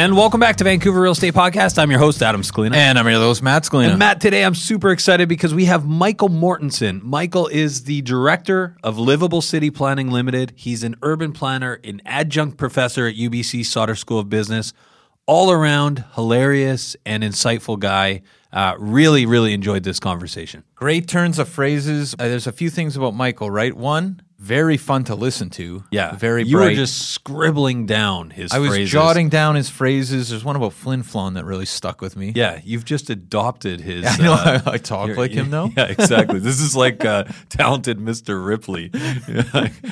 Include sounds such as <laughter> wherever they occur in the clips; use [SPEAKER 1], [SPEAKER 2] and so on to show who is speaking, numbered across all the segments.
[SPEAKER 1] And welcome back to Vancouver Real Estate Podcast. I'm your host, Adam Scalina.
[SPEAKER 2] And I'm your host, Matt Scalina.
[SPEAKER 1] And Matt, today I'm super excited because we have Michael Mortensen. Michael is the director of Livable City Planning Limited. He's an urban planner, an adjunct professor at UBC Sauder School of Business. All around hilarious and insightful guy. Uh, really, really enjoyed this conversation.
[SPEAKER 2] Great turns of phrases. Uh, there's a few things about Michael, right? One, very fun to listen to.
[SPEAKER 1] Yeah,
[SPEAKER 2] very.
[SPEAKER 1] You
[SPEAKER 2] bright.
[SPEAKER 1] were just scribbling down his.
[SPEAKER 2] I was
[SPEAKER 1] phrases.
[SPEAKER 2] jotting down his phrases. There's one about Flin Flon that really stuck with me.
[SPEAKER 1] Yeah, you've just adopted his. <laughs>
[SPEAKER 2] I know.
[SPEAKER 1] uh,
[SPEAKER 2] I, I talk like him though. <laughs>
[SPEAKER 1] Yeah, exactly. <laughs> this is like uh, talented Mr. Ripley.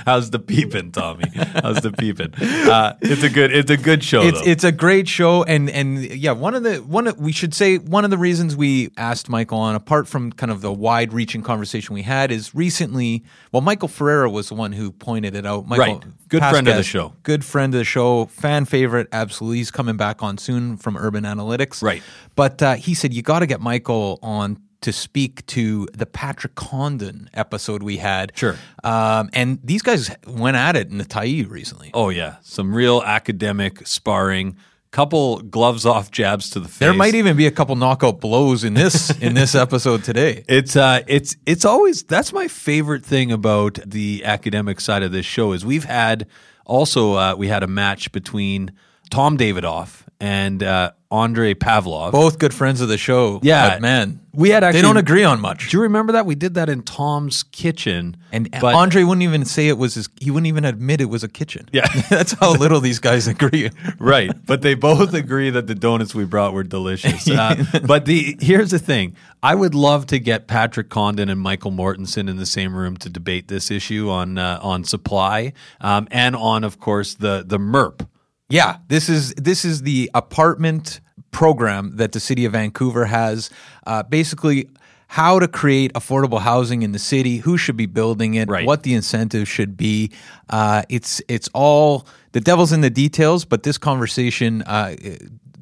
[SPEAKER 1] How's the peeping, Tommy? How's the peeping? Uh, it's a good. It's a good show.
[SPEAKER 2] It's it's a great show, and and yeah, one of the one of, we should say one of the reasons we asked Michael on, apart from kind of the wide reaching conversation we had, is recently. Well, Michael Ferreira was the one who pointed it out. Michael,
[SPEAKER 1] Right. Good friend of the show.
[SPEAKER 2] Good friend of the show, fan favorite. Absolutely, he's coming back on soon from Urban Analytics.
[SPEAKER 1] Right.
[SPEAKER 2] but uh, he said you got to get Michael on. To speak to the Patrick Condon episode we had,
[SPEAKER 1] Sure.
[SPEAKER 2] um, and these guys went at it in the Tyee recently.
[SPEAKER 1] oh yeah, some real academic sparring. Couple gloves off <laughs> jabs to the face.
[SPEAKER 2] There might even be a couple knockout blows in this <laughs> in this episode today.
[SPEAKER 1] It's uh it's it's always that's my favorite thing about the academic side of this show is we've had also uh, we had a match between Tom Davidoff and uh, Andre Pavlov.
[SPEAKER 2] Both good friends of the show.
[SPEAKER 1] Yeah.
[SPEAKER 2] but man,
[SPEAKER 1] we had actually
[SPEAKER 2] they don't agree on much.
[SPEAKER 1] Do you remember that we did that in Tom's kitchen?
[SPEAKER 2] And
[SPEAKER 1] but-
[SPEAKER 2] Andre wouldn't even say it was his. He wouldn't even admit it was a kitchen.
[SPEAKER 1] Yeah. <laughs>
[SPEAKER 2] that's how little these guys agree.
[SPEAKER 1] right, but they both agree that the donuts we brought were delicious. <laughs> Uh, but the here's the thing: I would love to get Patrick Condon and Michael Mortensen in the same room to debate this issue on uh, on supply um, and on, of course, the the MERP.
[SPEAKER 2] Yeah, this is this is the apartment program that the city of Vancouver has. Uh, basically, how to create affordable housing in the city, who should be building it,
[SPEAKER 1] Right.
[SPEAKER 2] what the incentives should be. Uh, it's it's all the devil's in the details. But this conversation, uh,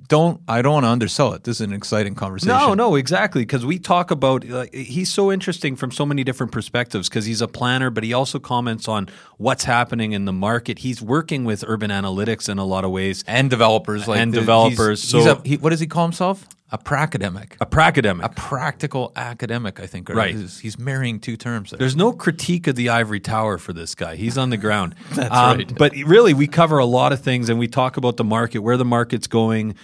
[SPEAKER 2] don't I don't want to undersell it. This is an exciting conversation.
[SPEAKER 1] No, no, exactly. Because we talk about like, he's so interesting from so many different perspectives. Because he's a planner, but he also comments on what's happening in the market. He's working with urban analytics in a lot of ways.
[SPEAKER 2] and developers like
[SPEAKER 1] And
[SPEAKER 2] the-
[SPEAKER 1] developers,
[SPEAKER 2] He's, he's
[SPEAKER 1] so-
[SPEAKER 2] a, he, what does he call himself? A pracademic.
[SPEAKER 1] A pracademic.
[SPEAKER 2] A practical academic, I think.
[SPEAKER 1] Right.
[SPEAKER 2] He's, he's marrying two terms. there.
[SPEAKER 1] There's no critique of the ivory tower for this guy. He's on the ground. <laughs>
[SPEAKER 2] That's
[SPEAKER 1] Um,
[SPEAKER 2] right.
[SPEAKER 1] But really, we cover a lot of things, and we talk about the market, where the market's going,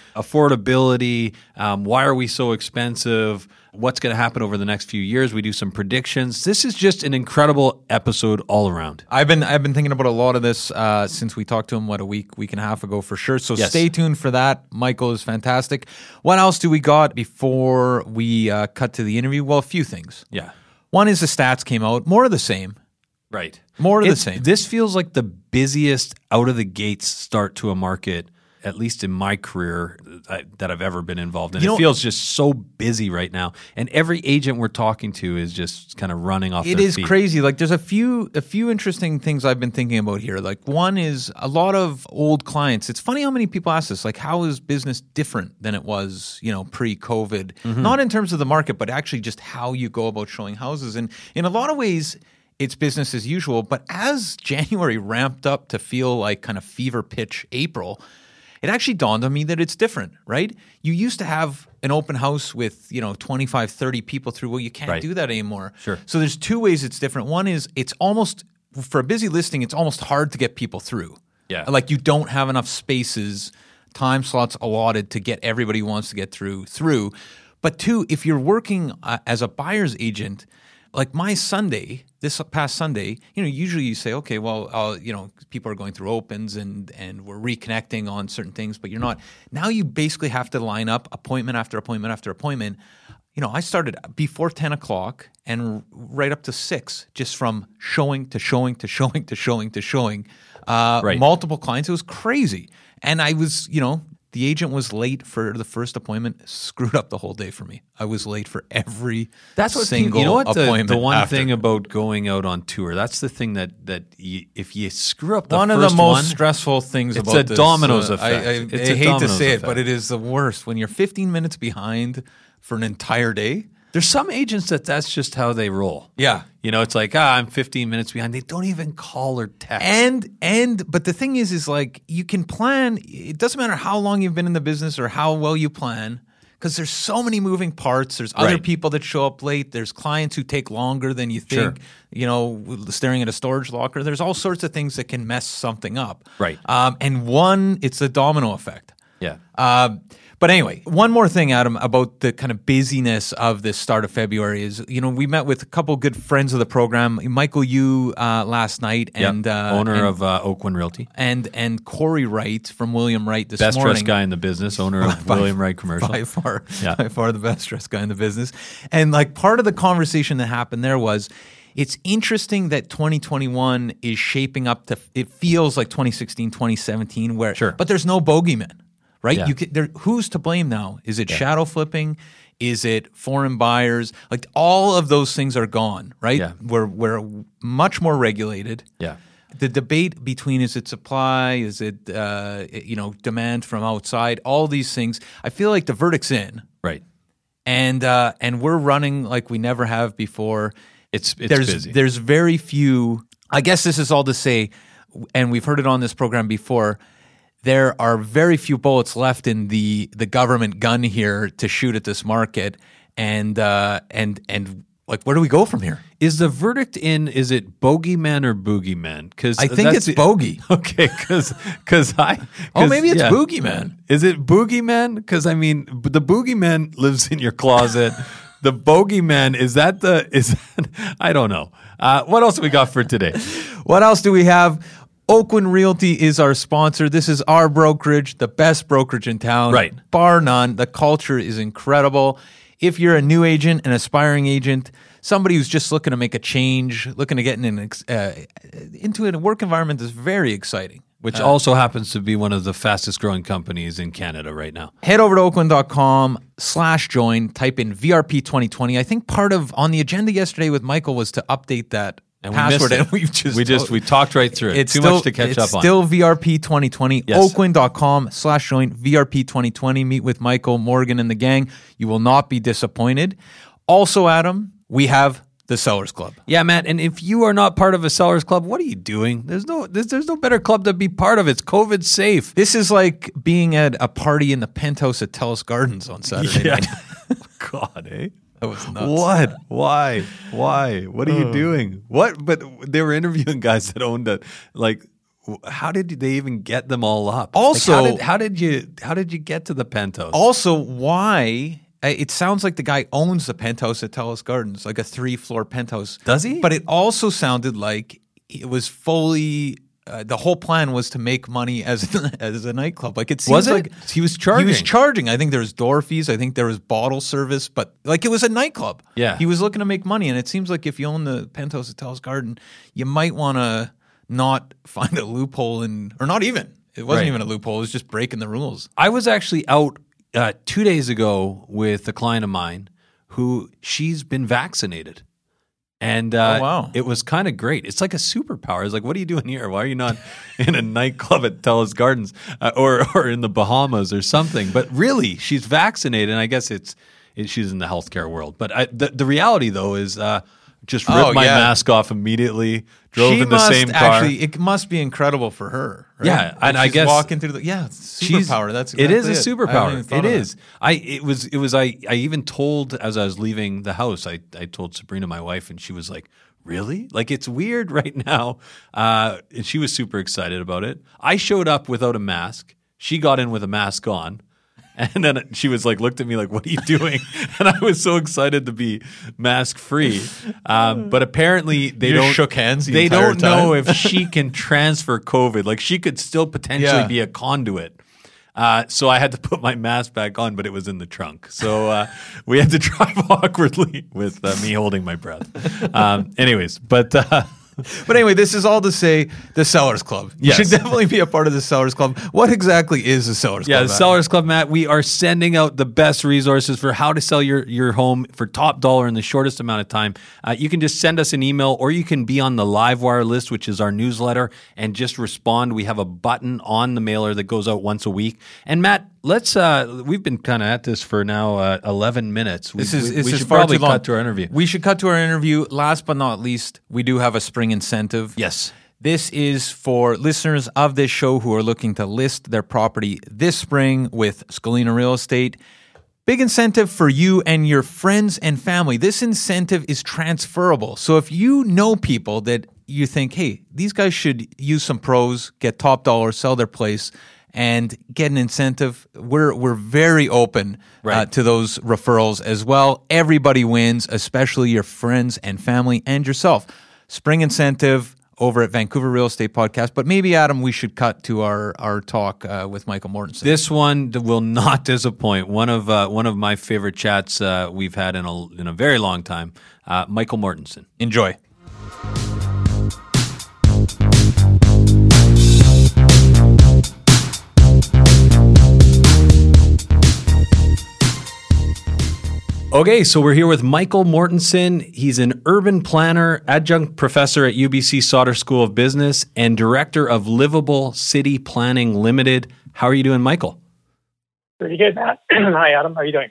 [SPEAKER 1] affordability, um, why are we so expensive, what's going to happen over the next few years. We do some predictions. This is just an incredible episode all around.
[SPEAKER 2] I've been I've been thinking about a lot of this uh, since we talked to him what a week week and a half ago for sure. So
[SPEAKER 1] Yes.
[SPEAKER 2] stay tuned for that. Michael is fantastic. What else do we got before we uh, cut to the interview? Well, a few things.
[SPEAKER 1] Yeah.
[SPEAKER 2] One is the stats came out, more of the same.
[SPEAKER 1] Right.
[SPEAKER 2] More of the same.
[SPEAKER 1] This feels like the busiest out of the gates start to a market, at least in my career uh, that I've ever been involved in.
[SPEAKER 2] You
[SPEAKER 1] it
[SPEAKER 2] know-
[SPEAKER 1] feels just so busy right now, and every agent we're talking to is just kind of running off.
[SPEAKER 2] It is
[SPEAKER 1] feet.
[SPEAKER 2] crazy. Like there's a few a few interesting things I've been thinking about here. Like one is a lot of old clients. It's funny how many people ask this. Like how is business different than it was, you know, pre-COVID? Not in terms of the market, but actually just how you go about showing houses. And in a lot of ways, it's business as usual. But as <laughs> January ramped up to feel like kind of fever pitch April, it actually dawned on me that it's different, right? You used to have an open house with, you know, 25, 30 people through. Well, you can't
[SPEAKER 1] Right.
[SPEAKER 2] do that anymore.
[SPEAKER 1] Sure.
[SPEAKER 2] So there's two ways it's different. One is it's almost for a busy listing, it's almost hard to get people through.
[SPEAKER 1] Yeah.
[SPEAKER 2] Like you don't have enough spaces, time slots allotted to get everybody who wants to get through through. But two, if you're working uh, as a buyer's agent, like my Sunday, this past Sunday, you know, usually you say, okay, well, uh, you know, people are going through opens and and we're reconnecting on certain things, but you're not. Now you basically have to line up appointment after appointment after appointment. You know, I started before ten o'clock and right up to six, just from showing to showing to showing to showing to showing. Uh,
[SPEAKER 1] Right.
[SPEAKER 2] Multiple clients. It was crazy, and I was, you know. The agent was late for the first appointment, screwed up the whole day for me. I was late for every
[SPEAKER 1] That's what
[SPEAKER 2] single
[SPEAKER 1] people, you know what the,
[SPEAKER 2] appointment.
[SPEAKER 1] the one
[SPEAKER 2] after.
[SPEAKER 1] thing about going out on tour. That's the thing that that you, if you screw up the
[SPEAKER 2] one of the most
[SPEAKER 1] one,
[SPEAKER 2] stressful things
[SPEAKER 1] It's
[SPEAKER 2] about
[SPEAKER 1] a
[SPEAKER 2] this,
[SPEAKER 1] dominoes
[SPEAKER 2] uh,
[SPEAKER 1] effect.
[SPEAKER 2] I, I,
[SPEAKER 1] It's
[SPEAKER 2] I
[SPEAKER 1] a
[SPEAKER 2] hate to say it, but it is the worst when you're 15 minutes behind for an entire day.
[SPEAKER 1] There's some agents that that's just how they roll.
[SPEAKER 2] Yeah.
[SPEAKER 1] You know, it's like, ah, I'm 15 minutes behind. They don't even call or text.
[SPEAKER 2] And and but the thing is, is like you can plan. It doesn't matter how long you've been in the business or how well you plan, because there's so many moving parts. There's other
[SPEAKER 1] Right.
[SPEAKER 2] people that show up late. There's clients who take longer than you
[SPEAKER 1] Sure.
[SPEAKER 2] think. You know, staring at a storage locker. There's all sorts of things that can mess something up.
[SPEAKER 1] Right.
[SPEAKER 2] Um, and one, it's the domino effect.
[SPEAKER 1] yeah.
[SPEAKER 2] Um, but anyway, one more thing, Adam, about the kind of busyness of this start of February is, you know, we met with a couple good friends of the program, Michael Yu uh, last night, and
[SPEAKER 1] Yep.
[SPEAKER 2] uh,
[SPEAKER 1] owner
[SPEAKER 2] and,
[SPEAKER 1] of uh, Oakwyn Realty,
[SPEAKER 2] and and Corey Wright from William Wright this
[SPEAKER 1] best
[SPEAKER 2] morning.
[SPEAKER 1] dressed guy in the business, owner of <laughs>
[SPEAKER 2] By-
[SPEAKER 1] William Wright Commercial.
[SPEAKER 2] by far,
[SPEAKER 1] Yeah.
[SPEAKER 2] by far the best dressed guy in the business. And like part of the conversation that happened there was, it's interesting that 2021 is shaping up to. It feels like 2016, 2017, where
[SPEAKER 1] Sure.
[SPEAKER 2] but there's no bogeyman, right?
[SPEAKER 1] Yeah.
[SPEAKER 2] You can, there, who's to blame now? Is it shadow flipping? Is it foreign buyers? Like all of those things are gone, right?
[SPEAKER 1] Yeah.
[SPEAKER 2] We're we're much more regulated
[SPEAKER 1] Yeah.
[SPEAKER 2] the debate between is it supply, is it uh, you know demand from outside, all these things. I feel like the verdict's in,
[SPEAKER 1] Right.
[SPEAKER 2] and uh, and we're running like we never have before.
[SPEAKER 1] It's it's
[SPEAKER 2] there's
[SPEAKER 1] busy.
[SPEAKER 2] there's very few. I guess this is all to say, and we've heard it on this program before. There are very few bullets left in the the government gun here to shoot at this market, and uh, and and like where do we go from here?
[SPEAKER 1] Is the verdict in? Is it bogeyman or boogeyman? Because
[SPEAKER 2] I think it's bogey. <laughs>
[SPEAKER 1] Okay, because because I
[SPEAKER 2] Oh,
[SPEAKER 1] 'cause-
[SPEAKER 2] maybe it's
[SPEAKER 1] yeah.
[SPEAKER 2] boogeyman.
[SPEAKER 1] Is it boogeyman? Because I mean, the boogeyman <laughs> lives in your closet. the bogeyman is that the is that, <laughs> I don't know. Uh, what else we got for today?
[SPEAKER 2] What else do we have? Oakwyn Realty is our sponsor. This is our brokerage, the best brokerage in town.
[SPEAKER 1] Right.
[SPEAKER 2] Bar none. The culture is incredible. If you're a new agent, an aspiring agent, somebody who's just looking to make a change, looking to get in an, ex- uh, into a work environment that's very exciting.
[SPEAKER 1] Which also happens to be one of the fastest growing companies in Canada right now.
[SPEAKER 2] Head over to oakwyn.com slash join, type in VRP 2020. I think part of on the agenda yesterday with Michael was to update that
[SPEAKER 1] And we
[SPEAKER 2] password, and we've just
[SPEAKER 1] we just we talked right through it.
[SPEAKER 2] It's
[SPEAKER 1] Too
[SPEAKER 2] still,
[SPEAKER 1] much to catch up on.
[SPEAKER 2] Still VRP 2020.
[SPEAKER 1] Yes.
[SPEAKER 2] Oakwyn.com slash join VRP 2020. Meet with Michael Morgan and the gang. You will not be disappointed. Also, Adam, we have the Sellers Club.
[SPEAKER 1] Yeah, Matt. And if you are not part of a sellers club, what are you doing? There's no there's, there's no better club to be part of. It's COVID safe.
[SPEAKER 2] This is like being at a party in the penthouse at Telus Gardens on Saturday
[SPEAKER 1] Yeah.
[SPEAKER 2] night. <laughs>
[SPEAKER 1] God, eh?
[SPEAKER 2] That was nuts.
[SPEAKER 1] What? Why? Why? What are you doing? What? But they were interviewing <laughs> guys that owned it. Like, how did they even get them all up? Like,
[SPEAKER 2] Also-
[SPEAKER 1] how, did, how did you how did you get to the penthouse?
[SPEAKER 2] Also, why? uh, It sounds like the guy owns the penthouse at Telus Gardens, like a three floor penthouse.
[SPEAKER 1] Does he?
[SPEAKER 2] But it also sounded like it was fully. Uh, the whole plan was to make money as <laughs> as a nightclub. Like it seems
[SPEAKER 1] Was it?
[SPEAKER 2] like
[SPEAKER 1] He was charging.
[SPEAKER 2] He was charging. I think there was door fees. I think there was bottle service, but like it was a nightclub.
[SPEAKER 1] Yeah.
[SPEAKER 2] he was looking to make money, and it seems like if you own the penthouse at Telus Garden, you might want to not <laughs> find a loophole in, or not even. It wasn't
[SPEAKER 1] Right.
[SPEAKER 2] even a loophole. It was just breaking the rules.
[SPEAKER 1] I was actually out uh, two days ago with a client of mine who she's been vaccinated. And uh,
[SPEAKER 2] Oh, wow.
[SPEAKER 1] it was kind of great. It's like a superpower. It's like, what are you doing here? Why are you not <laughs> in a nightclub at Telus Gardens uh, or <laughs> or in the Bahamas or something? But really, she's vaccinated, and I guess it's it, she's in the healthcare world. But I, the the reality though is uh, just ripped
[SPEAKER 2] Oh,
[SPEAKER 1] my
[SPEAKER 2] yeah.
[SPEAKER 1] mask off immediately. Drove
[SPEAKER 2] she
[SPEAKER 1] in the
[SPEAKER 2] must
[SPEAKER 1] same car.
[SPEAKER 2] Actually, it must be incredible for her. right?
[SPEAKER 1] Yeah, and I guess-
[SPEAKER 2] walking through the yeah superpower. That's
[SPEAKER 1] it is
[SPEAKER 2] exactly
[SPEAKER 1] a superpower.
[SPEAKER 2] thought
[SPEAKER 1] It
[SPEAKER 2] of that.
[SPEAKER 1] is. I it was it was I I even told as I was leaving the house. I I told Sabrina my wife, and she was like, "Really? Like it's weird <laughs> right now." Uh, and she was super excited about it. I showed up without a mask. She got in with a mask on. <laughs> And then she was like, looked at me like, "What are you doing?" <laughs> And I was so excited to be mask free. Um, but apparently, they
[SPEAKER 2] You
[SPEAKER 1] don't
[SPEAKER 2] shook hands the
[SPEAKER 1] they don't know if she <laughs> can transfer COVID. Like she could still potentially
[SPEAKER 2] Yeah.
[SPEAKER 1] be a conduit. Uh, so I had to put my mask back on, but it was in the trunk. So uh, we had to drive awkwardly with uh, me holding my breath. Um, anyways, but uh, <laughs>
[SPEAKER 2] But anyway, this is all to say the Sellers Club. You
[SPEAKER 1] Yes.
[SPEAKER 2] should definitely be a part of the Sellers Club. What exactly is the Sellers
[SPEAKER 1] yeah,
[SPEAKER 2] Club?
[SPEAKER 1] Yeah, the
[SPEAKER 2] Adam?
[SPEAKER 1] Sellers Club, Matt, we are sending out the best resources for how to sell your, your home for top dollar in the shortest amount of time. Uh, you can just send us an email or you can be on the Livewire list, which is our newsletter, and just respond. We have a button on the mailer that goes out once a week. And Matt, let's, uh, we've been kind of at this for now uh, 11 minutes. We,
[SPEAKER 2] This is
[SPEAKER 1] we,
[SPEAKER 2] this
[SPEAKER 1] we
[SPEAKER 2] is
[SPEAKER 1] should probably cut to our interview.
[SPEAKER 2] We should cut to our interview. Last but not least, we do have a spring incentive.
[SPEAKER 1] Yes.
[SPEAKER 2] This is for listeners of this show who are looking to list their property this spring with Scalina Real Estate. Big incentive for you and your friends and family. This incentive is transferable. So if you know people that you think, hey, these guys should use some pros, get top dollar, sell their place, and get an incentive, we're we're very open uh, to those referrals as well. Everybody wins, especially your friends and family and yourself. Spring incentive over at Vancouver Real Estate Podcast. But maybe Adam, we should cut to our our talk uh, with Michael Mortensen.
[SPEAKER 1] This one will not <laughs> disappoint. One of uh, one of my favorite chats uh, we've had in a in a very long time. Uh, Michael Mortensen.
[SPEAKER 2] Enjoy.
[SPEAKER 1] Okay, so we're here with Michael Mortensen. He's an urban planner, adjunct professor at UBC Sauder School of Business, and director of Livable City Planning Limited. How are you doing, Michael?
[SPEAKER 3] Pretty good, Matt. <clears throat> Hi, Adam. How are you doing?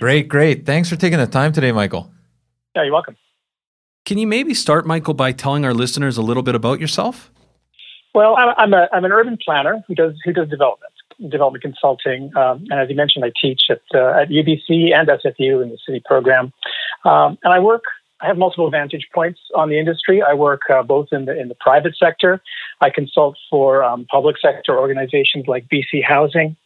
[SPEAKER 2] Great, great. Thanks for taking the time today, Michael.
[SPEAKER 3] Yeah, you're welcome.
[SPEAKER 1] Can you maybe start, Michael, by telling our listeners a little bit about yourself?
[SPEAKER 3] Well, I'm, I'm, a, I'm an urban planner who does who does development, development consulting, um, and as you mentioned, I teach at uh, at UBC and SFU in the city program, um, and I work. I have multiple vantage points on the industry. I work uh, both in the in the private sector. I consult for um, public sector organizations like BC Housing.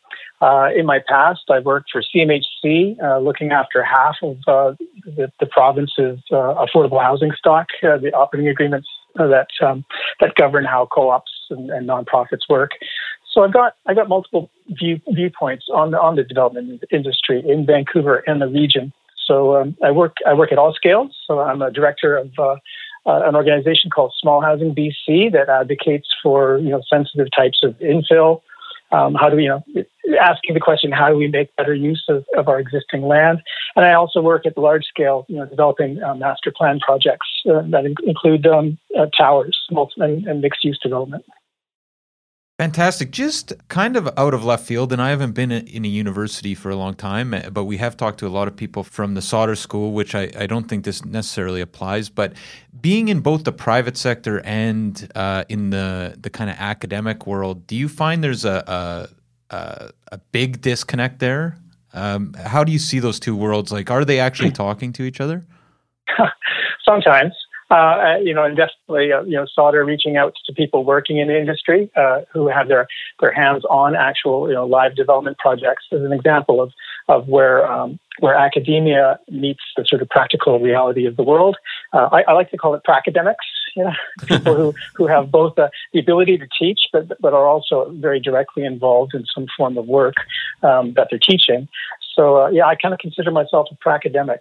[SPEAKER 3] Uh, in my past, I worked for CMHC, uh, looking after half of uh, the, the province's uh, affordable housing stock, the operating agreements that um, that govern how co-ops and, and nonprofits work. So I've got I got multiple view, viewpoints on the on the development industry in Vancouver and the region. So um, I work I work at all scales. So I'm a director of uh, uh, an organization called Small Housing BC that advocates for you know sensitive types of infill. Um, how do we, you know, asking the question, how do we make better use of, of our existing land? And I also work at the large scale, you know, developing uh, master plan projects uh, that in- include um, uh, towers and, and mixed use development.
[SPEAKER 2] Fantastic. Just kind of out of left field, and I haven't been in a university for a long time, eh, but we have talked to a lot of people from the Sauder School, which I, I don't think this necessarily applies. But being in both the private sector and uh, in the the kind of academic world, do you find there's a a, a big disconnect there? Um, how do you see those two worlds? Like, are they actually talking to each other? <laughs>
[SPEAKER 3] Sometimes uh, you know, and definitely, uh, you know, Sauder reaching out to people working in the industry uh, who have their their hands on actual, you know, live development projects as an example of of where um, where academia meets the sort of practical reality of the world. Uh, I, I, like to call it academics. You know, <laughs> people who who have both the, the ability to teach, but but are also very directly involved in some form of work um, that they're teaching. So uh, yeah, I kind of consider myself a academic.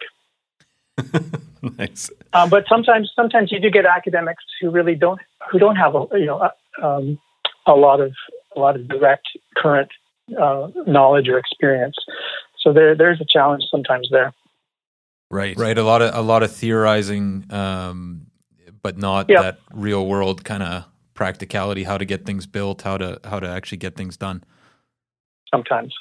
[SPEAKER 3] <laughs> <laughs>
[SPEAKER 1] nice.
[SPEAKER 3] Um, but sometimes, sometimes you do get academics who really don't, who don't have a, you know, uh, um, a lot of, a lot of direct current uh, knowledge or experience. So there, there's a challenge sometimes there.
[SPEAKER 2] Right, right. A lot of, a lot of theorizing, um, but not yep. that real world kind of practicality. How to get things built, how to, how to actually get things done.
[SPEAKER 3] Sometimes.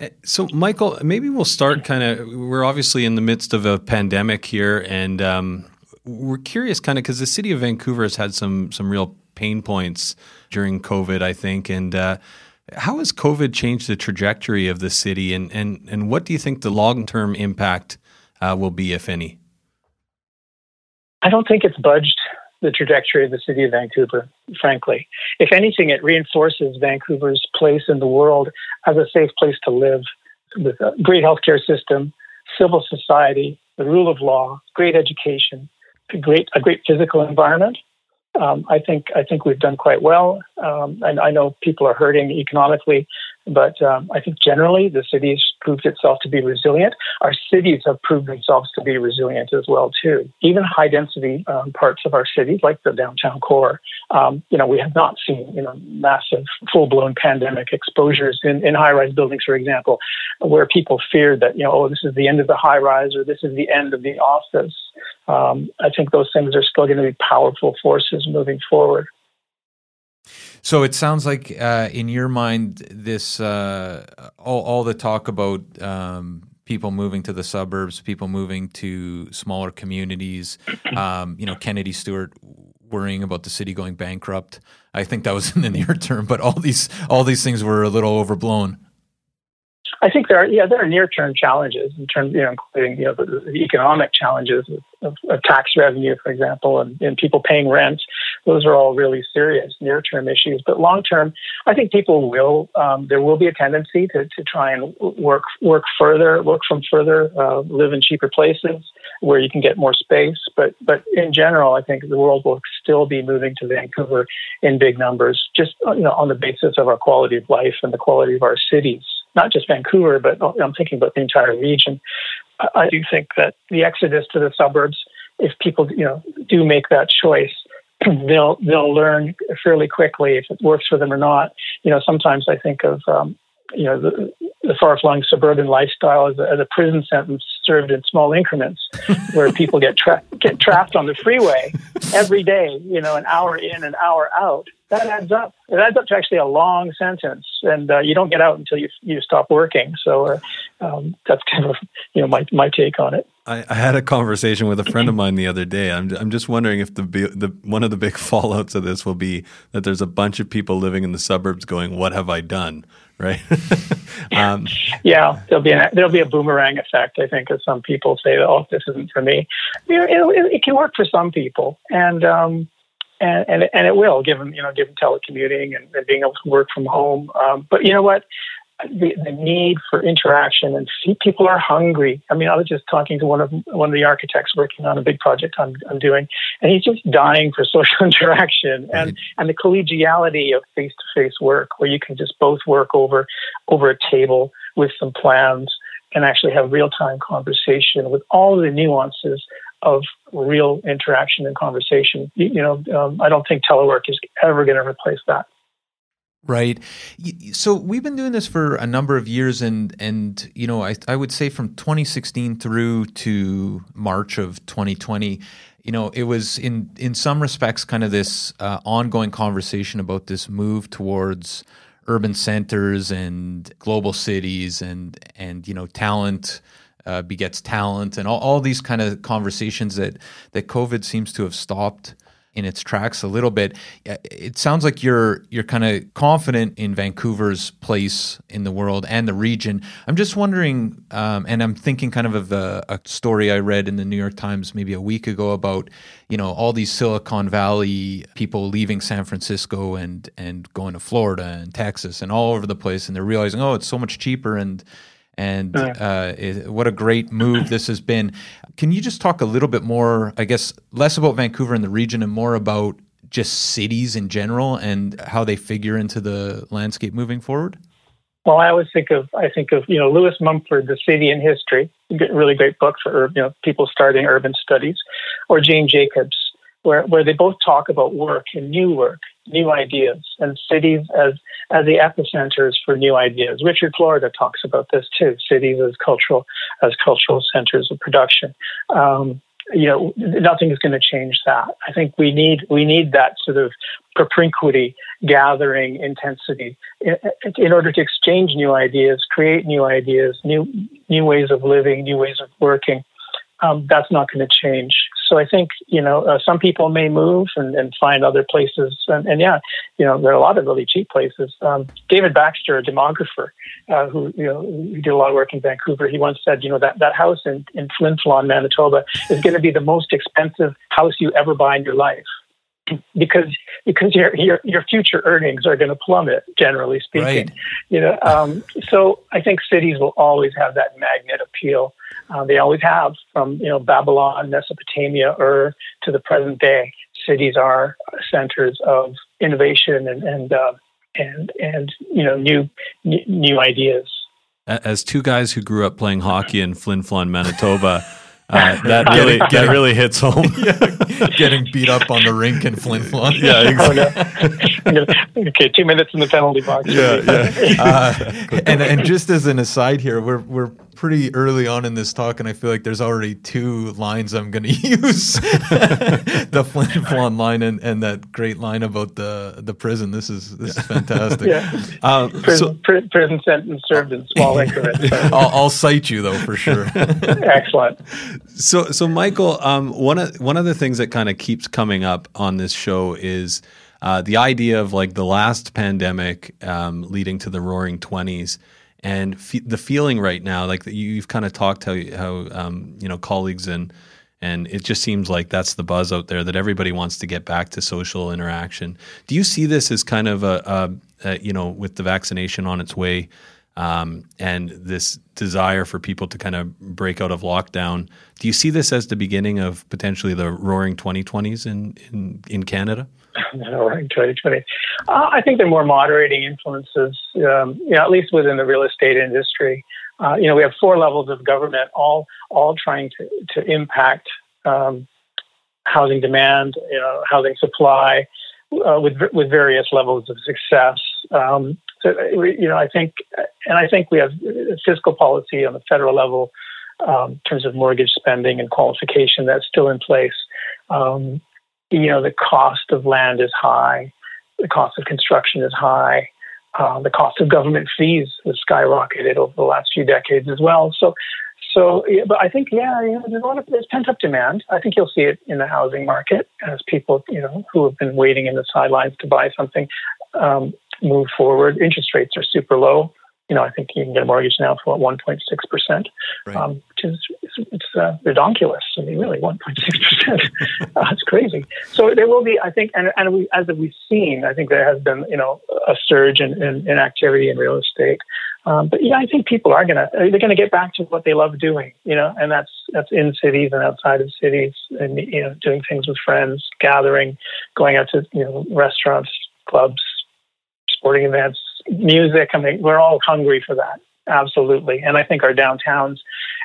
[SPEAKER 1] Eh, so, Michael, maybe we'll start kind of. We're obviously in the midst of a pandemic here, and um, we're curious, kind of, because the city of Vancouver has had some some real pain points during COVID, I think, and uh, how has COVID changed the trajectory of the city, and and and what do you think the long term impact uh, will be, if any?
[SPEAKER 3] I don't think it's budged the trajectory of the city of Vancouver, frankly. If anything, it reinforces Vancouver's place in the world as a safe place to live with a great healthcare system, civil society, the rule of law, great education, a great, a great physical environment. Um, I think I think we've done quite well, um, and I know people are hurting economically but um, I think generally the city has proved itself to be resilient. Our cities have proved themselves to be resilient as well too. Even high density um, parts of our cities, like the downtown core, um, you know, we have not seen you know massive full blown pandemic exposures in, in high rise buildings, for example, where people feared that you know oh this is the end of the high rise or this is the end of the office. Um, I think those things are still going to be powerful forces moving forward.
[SPEAKER 2] So it sounds like, uh, in your mind, this uh, all, all, the talk about um, people moving to the suburbs, people moving to smaller communities. <clears throat> Um, you know, Kennedy Stewart worrying about the city going bankrupt. I think that was <laughs> in the near term, but all these all these things were a little overblown.
[SPEAKER 3] I think there are yeah there are near term challenges in terms you know including you know the, the economic challenges of, of, tax revenue for example and, and people paying rent those are all really serious near term issues. But long term I think people will um, there will be a tendency to, to try and work work further work from further uh, live in cheaper places where you can get more space. But but in general I think the world will still be moving to Vancouver in big numbers just you know on the basis of our quality of life and the quality of our cities. Not just Vancouver, but I'm thinking about the entire region. I do think that the exodus to the suburbs, if people you know do make that choice, they'll they'll learn fairly quickly if it works for them or not. You know, sometimes I think of um, you know the, the far-flung suburban lifestyle as a, as a, prison sentence served in small increments, <laughs> where people get tra- get trapped on the freeway every day. You know, an hour in, an hour out. That adds up. It adds up to actually a long sentence, and uh, you don't get out until you you stop working. So uh, um, that's kind of you know my my take on it.
[SPEAKER 1] I, I, had a conversation with a friend of mine the other day. I'm, I'm just wondering if the, the one of the big <laughs> fallouts of this will be that there's a bunch of people living in the suburbs going, "What have I done?" Right? <laughs>
[SPEAKER 3] um, yeah, there'll be an, there'll be a boomerang effect. I think, as some people say, "Oh, this isn't for me." You know, it, it, can work for some people, and um, and, and and it will, given you know, given telecommuting and, and being able to work from home. Um, but you know what? The, the need for interaction and people are hungry. I mean, I was just talking to one of one of the architects working on a big project I'm, I'm doing, and he's just dying for <laughs> social interaction and right. and the collegiality of face to face work, where you can just both work over over a table with some plans and actually have real time conversation with all the nuances of real interaction and conversation. You, you know, um, I don't think telework is ever going to replace that.
[SPEAKER 2] Right. So we've been doing this for a number of years, and and you know, I I would say from 2016 through to March of 2020, you know, it was in in some respects kind of this uh, ongoing conversation about this move towards urban centers and global cities, and and you know, talent. Uh, begets talent, and all, all these kind of conversations that that COVID seems to have stopped in its tracks a little bit. It sounds like you're you're kind of confident in Vancouver's place in the world and the region. I'm just wondering, um, and I'm thinking kind of of a, a, story I read in the New York Times maybe a week ago about you know all these Silicon Valley people leaving San Francisco and and going to Florida and Texas and all over the place, and they're realizing oh it's so much cheaper and and uh, what a great move this has been. Can you just talk a little bit more, I guess, less about Vancouver and the region and more about just cities in general and how they figure into the landscape moving forward?
[SPEAKER 3] Well, I always think of I think of you know Lewis Mumford, The City in History, really great book for you know people starting urban studies, or Jane Jacobs, where where they both talk about work and new work, new ideas, and cities as as the epicenters for new ideas. Richard Florida talks about this too. Cities as cultural as cultural centers of production. Um, you know, nothing is going to change that. I think we need we need that sort of propinquity, gathering intensity, in, in, order to exchange new ideas, create new ideas, new new ways of living, new ways of working. Um, that's not going to change. So I think you know uh, some people may move and, and find other places, and, and, yeah, you know there are a lot of really cheap places. Um, David Baxter, a demographer uh, who you know who did a lot of work in Vancouver, he once said, you know that that house in in Flin Flon, Manitoba, is going to be the most expensive house you ever buy in your life. Because because your your your future earnings are going to plummet generally speaking. Right. you know um, so i think cities will always have that magnet appeal uh, they always have from you know Babylon, Mesopotamia, Ur to the present day. Cities are centers of innovation and and uh, and and you know new new ideas.
[SPEAKER 1] As two guys who grew up playing hockey in Flin Flon, Manitoba. Uh, that <laughs> really that really hits home.
[SPEAKER 2] yeah, <laughs> <laughs> getting beat up on the rink in Flint, Flon.
[SPEAKER 1] Yeah, <laughs> exactly.
[SPEAKER 3] Oh, <laughs> no. okay, two minutes in the penalty box.
[SPEAKER 1] Yeah, yeah. Uh,
[SPEAKER 2] and and just as an aside here, we're we're pretty early on in this talk, and I feel like there's already two lines I'm going to use: the Flint Flon line and, and that great line about the the prison. This is this is fantastic.
[SPEAKER 3] yeah. Um, prison, so, prison sentence served in small increments.
[SPEAKER 2] I'll, I'll, cite you though for sure.
[SPEAKER 3] Excellent.
[SPEAKER 1] So so Michael, um, one of one of the things that kind of keeps coming up on this show is. Uh, the idea of like the last pandemic um, leading to the roaring 20s and f- the feeling right now, like you've kind of talked how how um, you know colleagues and and it just seems like that's the buzz out there that everybody wants to get back to social interaction. Do you see this as kind of a, a, a you know with the vaccination on its way? Um, and this desire for people to kind of break out of lockdown. Do you see this as the beginning of potentially the roaring 2020s in, in, in Canada? <laughs>
[SPEAKER 3] roaring 2020. Uh, I think they're more moderating influences, um, you know, at least within the real estate industry. Uh, you know, we have four levels of government, all all trying to to impact um, housing demand, you know, housing supply, uh, with with various levels of success. Um, so, you know, I think, and I think we have fiscal policy on the federal level um, in terms of mortgage spending and qualification that's still in place. Um, you know, the cost of land is high, the cost of construction is high, uh, the cost of government fees has skyrocketed over the last few decades as well. So, so, yeah, but I think, yeah, you know, there's a lot of there's pent up demand. I think you'll see it in the housing market as people, you know, who have been waiting in the sidelines to buy something um, move forward. Interest rates are super low you know, I think you can get a mortgage now for 1.6 percent, right. um, which is it's, it's uh, redonkulous. I mean, really, 1.6 percent. <laughs> uh, it's crazy. So there will be, I think, and, and we, as we've seen, I think there has been, you know, a surge in, in, in activity in real estate. Um, but yeah, I think people are gonna they're gonna get back to what they love doing, you know, and that's that's in cities and outside of cities, and you know, doing things with friends, gathering, going out to you know restaurants, clubs, sporting events, music. I mean, we're all hungry for that. Absolutely, and I think our downtowns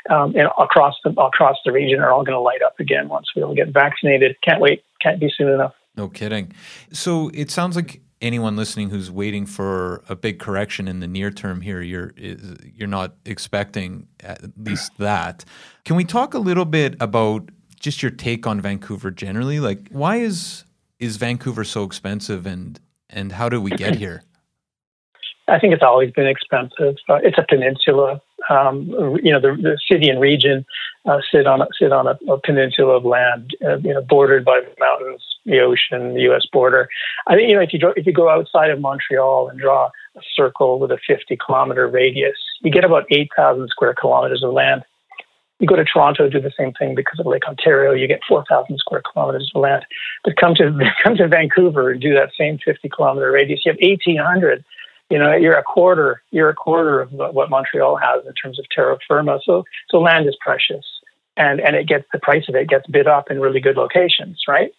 [SPEAKER 3] um, and across the across the region are all going to light up again once we all get vaccinated. Can't wait. Can't be soon enough.
[SPEAKER 2] No kidding. So it sounds like anyone listening who's waiting for a big correction in the near term here, you're you're not expecting at least that. Can we talk a little bit about just your take on Vancouver generally? Like, why is is Vancouver so expensive, and and how did we get here?
[SPEAKER 3] I think it's always been expensive. Uh, it's a peninsula. Um, you know, the, the, city and region uh, sit on sit on a, a peninsula of land, uh, you know, bordered by the mountains, the ocean, the U.S. border. I think you know if you draw, if you go outside of Montreal and draw a circle with a 50 kilometer radius, you get about 8,000 square kilometers of land. You go to Toronto, do the same thing because of Lake Ontario. You get 4,000 square kilometers of land. But come to <laughs> come to Vancouver and do that same 50 kilometer radius. You have 1,800 you know, you're a quarter, you're a quarter of what Montreal has in terms of terra firma. So, so land is precious, and and it gets the price of it gets bid up in really good locations, right?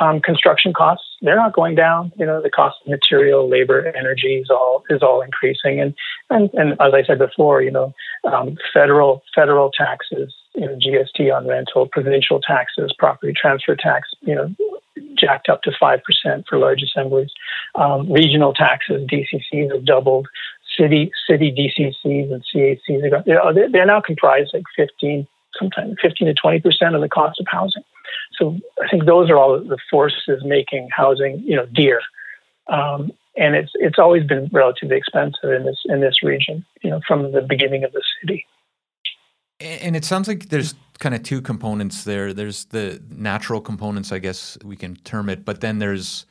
[SPEAKER 3] Um, construction costs they're not going down. You know, the cost of material, labor, energy is all is all increasing, and and and as I said before, you know, um, federal federal taxes, you know, GST on rental, provincial taxes, property transfer tax, you know, jacked up to 5% for large assemblies. Um, regional taxes, DCCs have doubled. City city DCCs and CACs, are, you know, they're now comprised like 15, sometimes 15 to 20% of the cost of housing. So I think those are all the forces making housing, you know, dear. Um, and it's it's always been relatively expensive in this in this region, you know, from the beginning of the city.
[SPEAKER 2] And it sounds like there's kind of two components there. There's the natural components, I guess we can term it, but then there's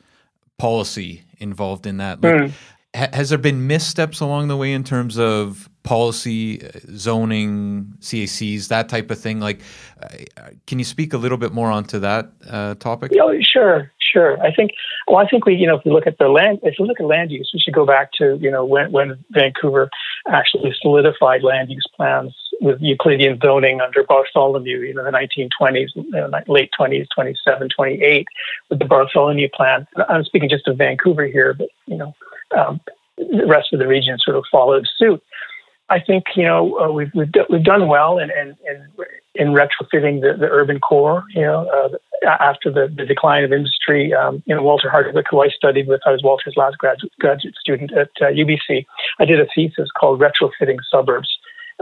[SPEAKER 2] policy involved in that. Like, mm. ha- has there been missteps along the way in terms of policy, uh, zoning, CACs, that type of thing? Like, uh, can you speak a little bit more onto that uh, topic?
[SPEAKER 3] Yeah, sure, sure. I think, well, I think we, you know, if we look at the land, if we look at land use, we should go back to, you know, when, when Vancouver actually solidified land use plans with Euclidean zoning under Bartholomew, you know, the 1920s, you know, late 20s, 27, 28, with the Bartholomew plan. I'm speaking just of Vancouver here, but, you know, um, the rest of the region sort of followed suit. I think you know uh, we've we've, we've done well in in, in, in retrofitting the, the urban core. You know, uh, after the, the decline of industry, um, you know Walter Hardwick, who I studied with, I was Walter's last graduate graduate student at uh, UBC. I did a thesis called retrofitting suburbs,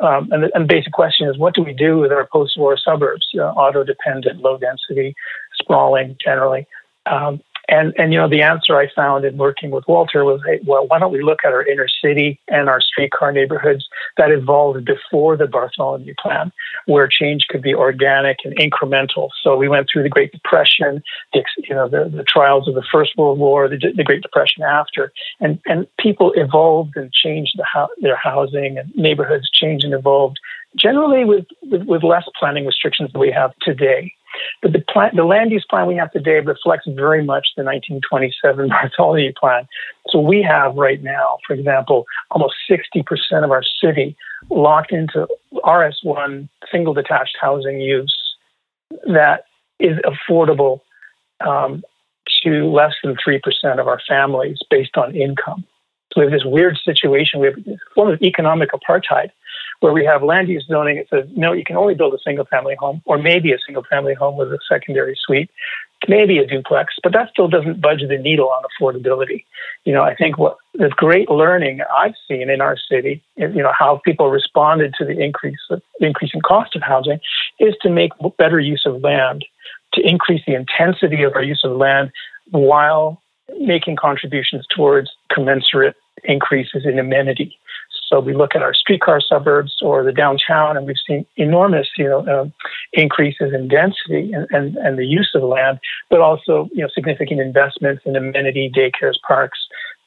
[SPEAKER 3] um, and, the, and the basic question is, what do we do with our post-war suburbs? Uh, auto-dependent, low-density, sprawling, generally. Um, and, and, you know, the answer I found in working with Walter was, hey, well, why don't we look at our inner city and our streetcar neighborhoods that evolved before the Bartholomew Plan, where change could be organic and incremental. So we went through the Great Depression, the, you know, the, the trials of the First World War, the, the Great Depression after, and, and people evolved and changed the, their housing and neighborhoods changed and evolved generally with, with, with less planning restrictions than we have today. But the, plan, the land use plan we have today reflects very much the 1927 <laughs> Bartholomew plan. So we have right now, for example, almost 60% of our city locked into RS1 single detached housing use that is affordable um, to less than 3% of our families based on income. So we have this weird situation. We have a form of economic apartheid where we have land use zoning. It says, no, you can only build a single family home or maybe a single family home with a secondary suite, maybe a duplex, but that still doesn't budge the needle on affordability. You know, I think what the great learning I've seen in our city, you know, how people responded to the increase of, increasing cost of housing is to make better use of land, to increase the intensity of our use of land while making contributions towards commensurate increases in amenity. So we look at our streetcar suburbs or the downtown, and we've seen enormous, you know, uh, increases in density and, and, and, the use of land, but also, you know, significant investments in amenity, daycares, parks,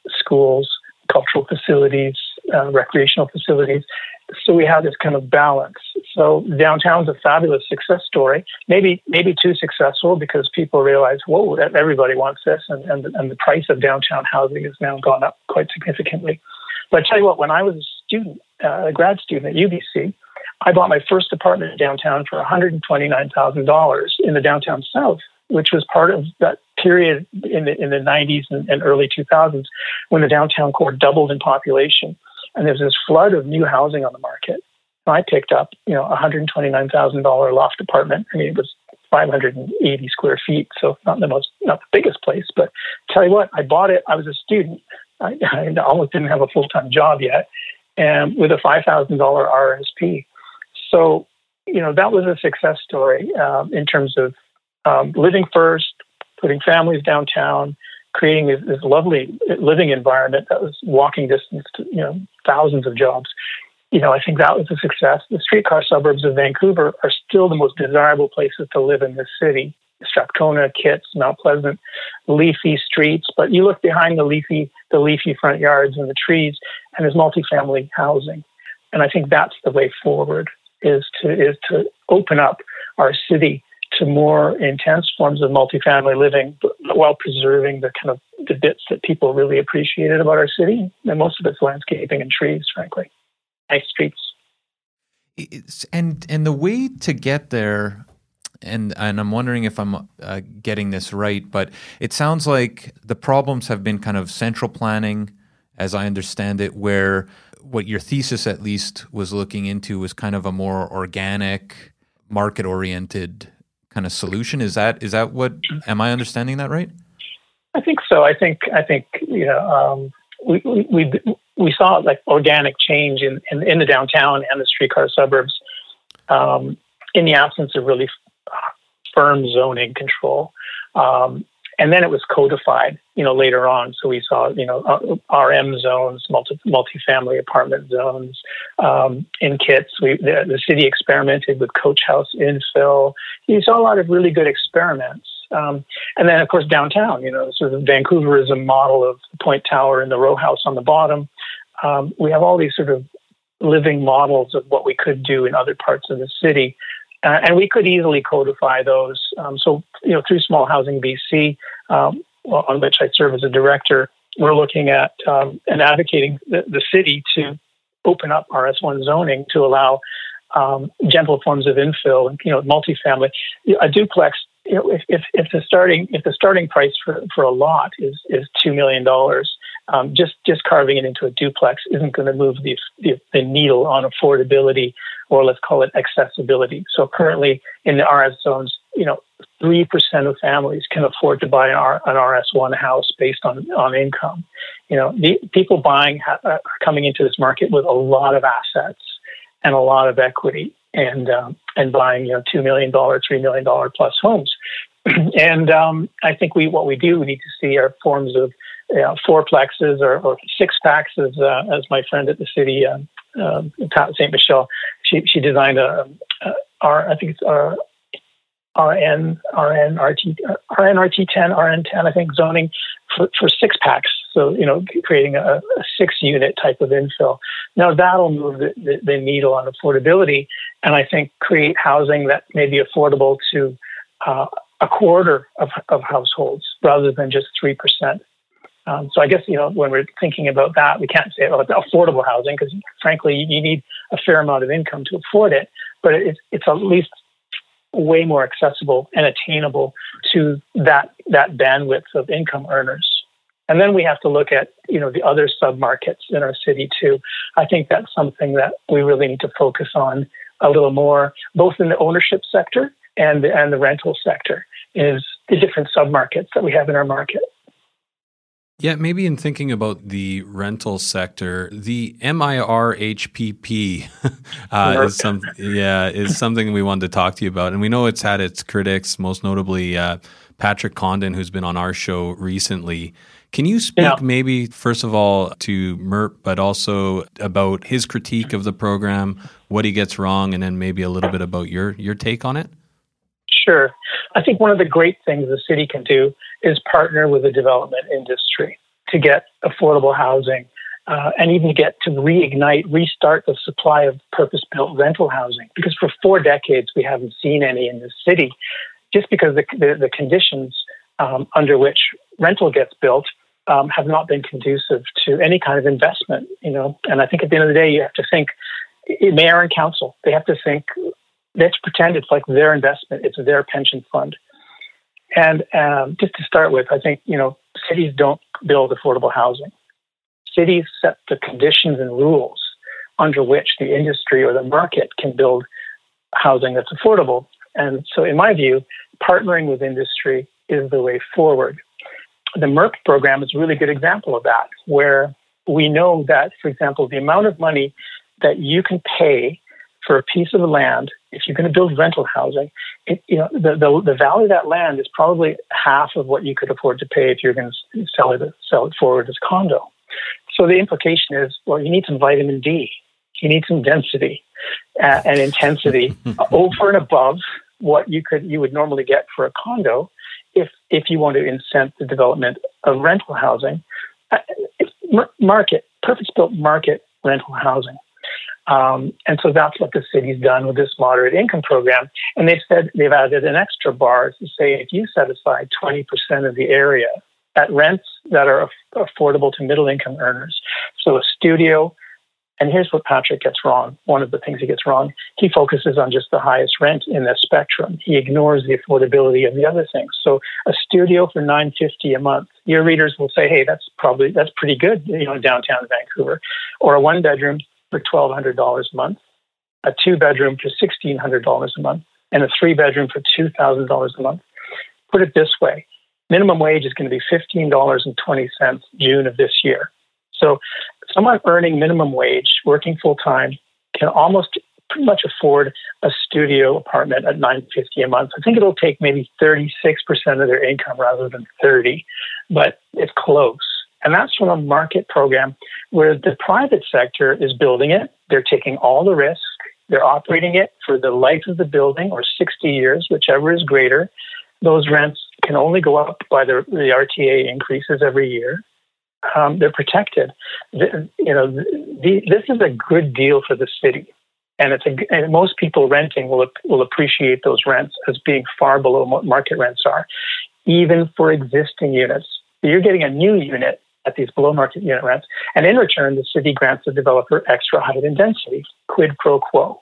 [SPEAKER 3] schools, cultural facilities, uh, recreational facilities. So we have this kind of balance. So downtown's a fabulous success story. Maybe maybe too successful because people realize, whoa, everybody wants this, and, and, and the price of downtown housing has now gone up quite significantly. But I tell you what, when I was a student, uh, a grad student at UBC, I bought my first apartment downtown for $129,000 in the downtown south, which was part of that period in the, in the 90s and, and early 2000s when the downtown core doubled in population. And there was this flood of new housing on the market. I picked up, you know, a $129,000 loft apartment. I mean, it was 580 square feet, so not the most, not the biggest place. But tell you what, I bought it. I was a student. I, <laughs> I almost didn't have a full time job yet, and with a five thousand dollar RSP. So, you know, that was a success story um, in terms of um, living first, putting families downtown, creating this, this, lovely living environment that was walking distance to you know thousands of jobs. You know, I think that was a success. The streetcar suburbs of Vancouver are still the most desirable places to live in this city. Strathcona, Kits, Mount Pleasant, leafy streets. But you look behind the leafy, the leafy front yards and the trees, and there's multifamily housing. And I think that's the way forward is to is to open up our city to more intense forms of multifamily living, while preserving the kind of the bits that people really appreciated about our city. And most of it's landscaping and trees, frankly. Nice streets.
[SPEAKER 2] It's, and and the way to get there and and I'm wondering if I'm uh, getting this right, but it sounds like the problems have been kind of central planning, as I understand it, where what your thesis at least was looking into was kind of a more organic, market oriented kind of solution. Is that is that what? Am I understanding that right?
[SPEAKER 3] I think so. I think I think you know um, we, we we saw like organic change in, in, in the downtown and the streetcar suburbs um, in the absence of really firm zoning control. Um, and then it was codified, you know, later on. So we saw, you know, uh, RM zones, multi multi-family apartment zones um, in kits. We the, the, city experimented with coach house infill. You saw a lot of really good experiments. Um, and then, of course, downtown, you know, sort of Vancouverism model of the Point Tower and the row house on the bottom. Um, we have all these sort of living models of what we could do in other parts of the city uh, and we could easily codify those. Um, so, you know, through Small Housing BC, um, on which I serve as a director, we're looking at um, and advocating the, the, city to open up RS1 zoning to allow um, gentle forms of infill and you know multifamily. A duplex, you know, if, if, if the starting if the starting price for, for a lot is is two million dollars, um, just just carving it into a duplex isn't going to move the, the, the needle on affordability or let's call it accessibility. So currently in the RS zones, you know, three percent of families can afford to buy an, R, an RS1 house based on on income. You know, the, people buying ha- are coming into this market with a lot of assets and a lot of equity, and um, and buying you know two million dollar, three million dollar plus homes. <clears throat> and um, I think we what we do we need to see are forms of you know, fourplexes or, or six packs, as uh, as my friend at the city uh, uh, St. Michelle, she she designed a, a R I think it's R RN RN RT RN RT10 RN10 I think zoning for, for six packs. So you know creating a, a six unit type of infill. Now that'll move the, the, the needle on affordability, and I think create housing that may be affordable to uh, a quarter of, of households rather than just three percent. Um, so I guess you know when we're thinking about that, we can't say oh, it's affordable housing because frankly you need a fair amount of income to afford it. But it's it's at least way more accessible and attainable to that that bandwidth of income earners. And then we have to look at you know the other submarkets in our city too. I think that's something that we really need to focus on a little more, both in the ownership sector and and the rental sector, is the different submarkets that we have in our market.
[SPEAKER 1] Yeah, maybe in thinking about the rental sector, the MIRHPP <laughs> uh, is some yeah is something we wanted to talk to you about, and we know it's had its critics, most notably uh, Patrick Condon, who's been on our show recently. Can you speak yeah. maybe first of all to MERP, but also about his critique of the program, what he gets wrong, and then maybe a little bit about your your take on it?
[SPEAKER 3] Sure. I think one of the great things the city can do is partner with the development industry to get affordable housing uh, and even to get to reignite, restart the supply of purpose built rental housing. Because for four decades, we haven't seen any in the city just because the, the, the conditions um, under which rental gets built um, have not been conducive to any kind of investment, you know. And I think at the end of the day, you have to think mayor and council. They have to think let's pretend it's like their investment, it's their pension fund. And um, just to start with, I think you know cities don't build affordable housing. Cities set the conditions and rules under which the industry or the market can build housing that's affordable. And so, in my view, partnering with industry is the way forward. The MERP program is a really good example of that, where we know that, for example, the amount of money that you can pay for a piece of land, if you're going to build rental housing, it, you know, the, the, the value of that land is probably half of what you could afford to pay if you're going to sell it, sell it forward as a condo. So the implication is, well, you need some vitamin D, you need some density uh, and intensity <laughs> over and above what you could you would normally get for a condo if if you want to incent the development of rental housing. Uh, market purpose built market rental housing. Um, and so that's what the city's done with this moderate income program. And they've said they've added an extra bar to say if you set aside 20% of the area at rents that are affordable to middle income earners, so a studio, and here's what Patrick gets wrong. One of the things he gets wrong, he focuses on just the highest rent in the spectrum. He ignores the affordability of the other things. So a studio for 950 a month, your readers will say, "Hey, that's probably that's pretty good, you know, downtown Vancouver." Or a one bedroom for $1200 a month, a two bedroom for $1600 a month, and a three bedroom for $2000 a month. Put it this way, minimum wage is going to be $15.20 June of this year. So someone earning minimum wage, working full time, can almost pretty much afford a studio apartment at 950 a month. I think it'll take maybe 36% of their income rather than 30, but it's close. And that's from a market program where the private sector is building it. They're taking all the risk. They're operating it for the life of the building or 60 years, whichever is greater. Those rents can only go up by the, the RTA increases every year um, they're protected. The, you know, the, this is a good deal for the city, and it's a, and most people renting will will appreciate those rents as being far below what market rents are, even for existing units. you're getting a new unit at these below market unit rents, and in return, the city grants the developer extra height and density, quid pro quo.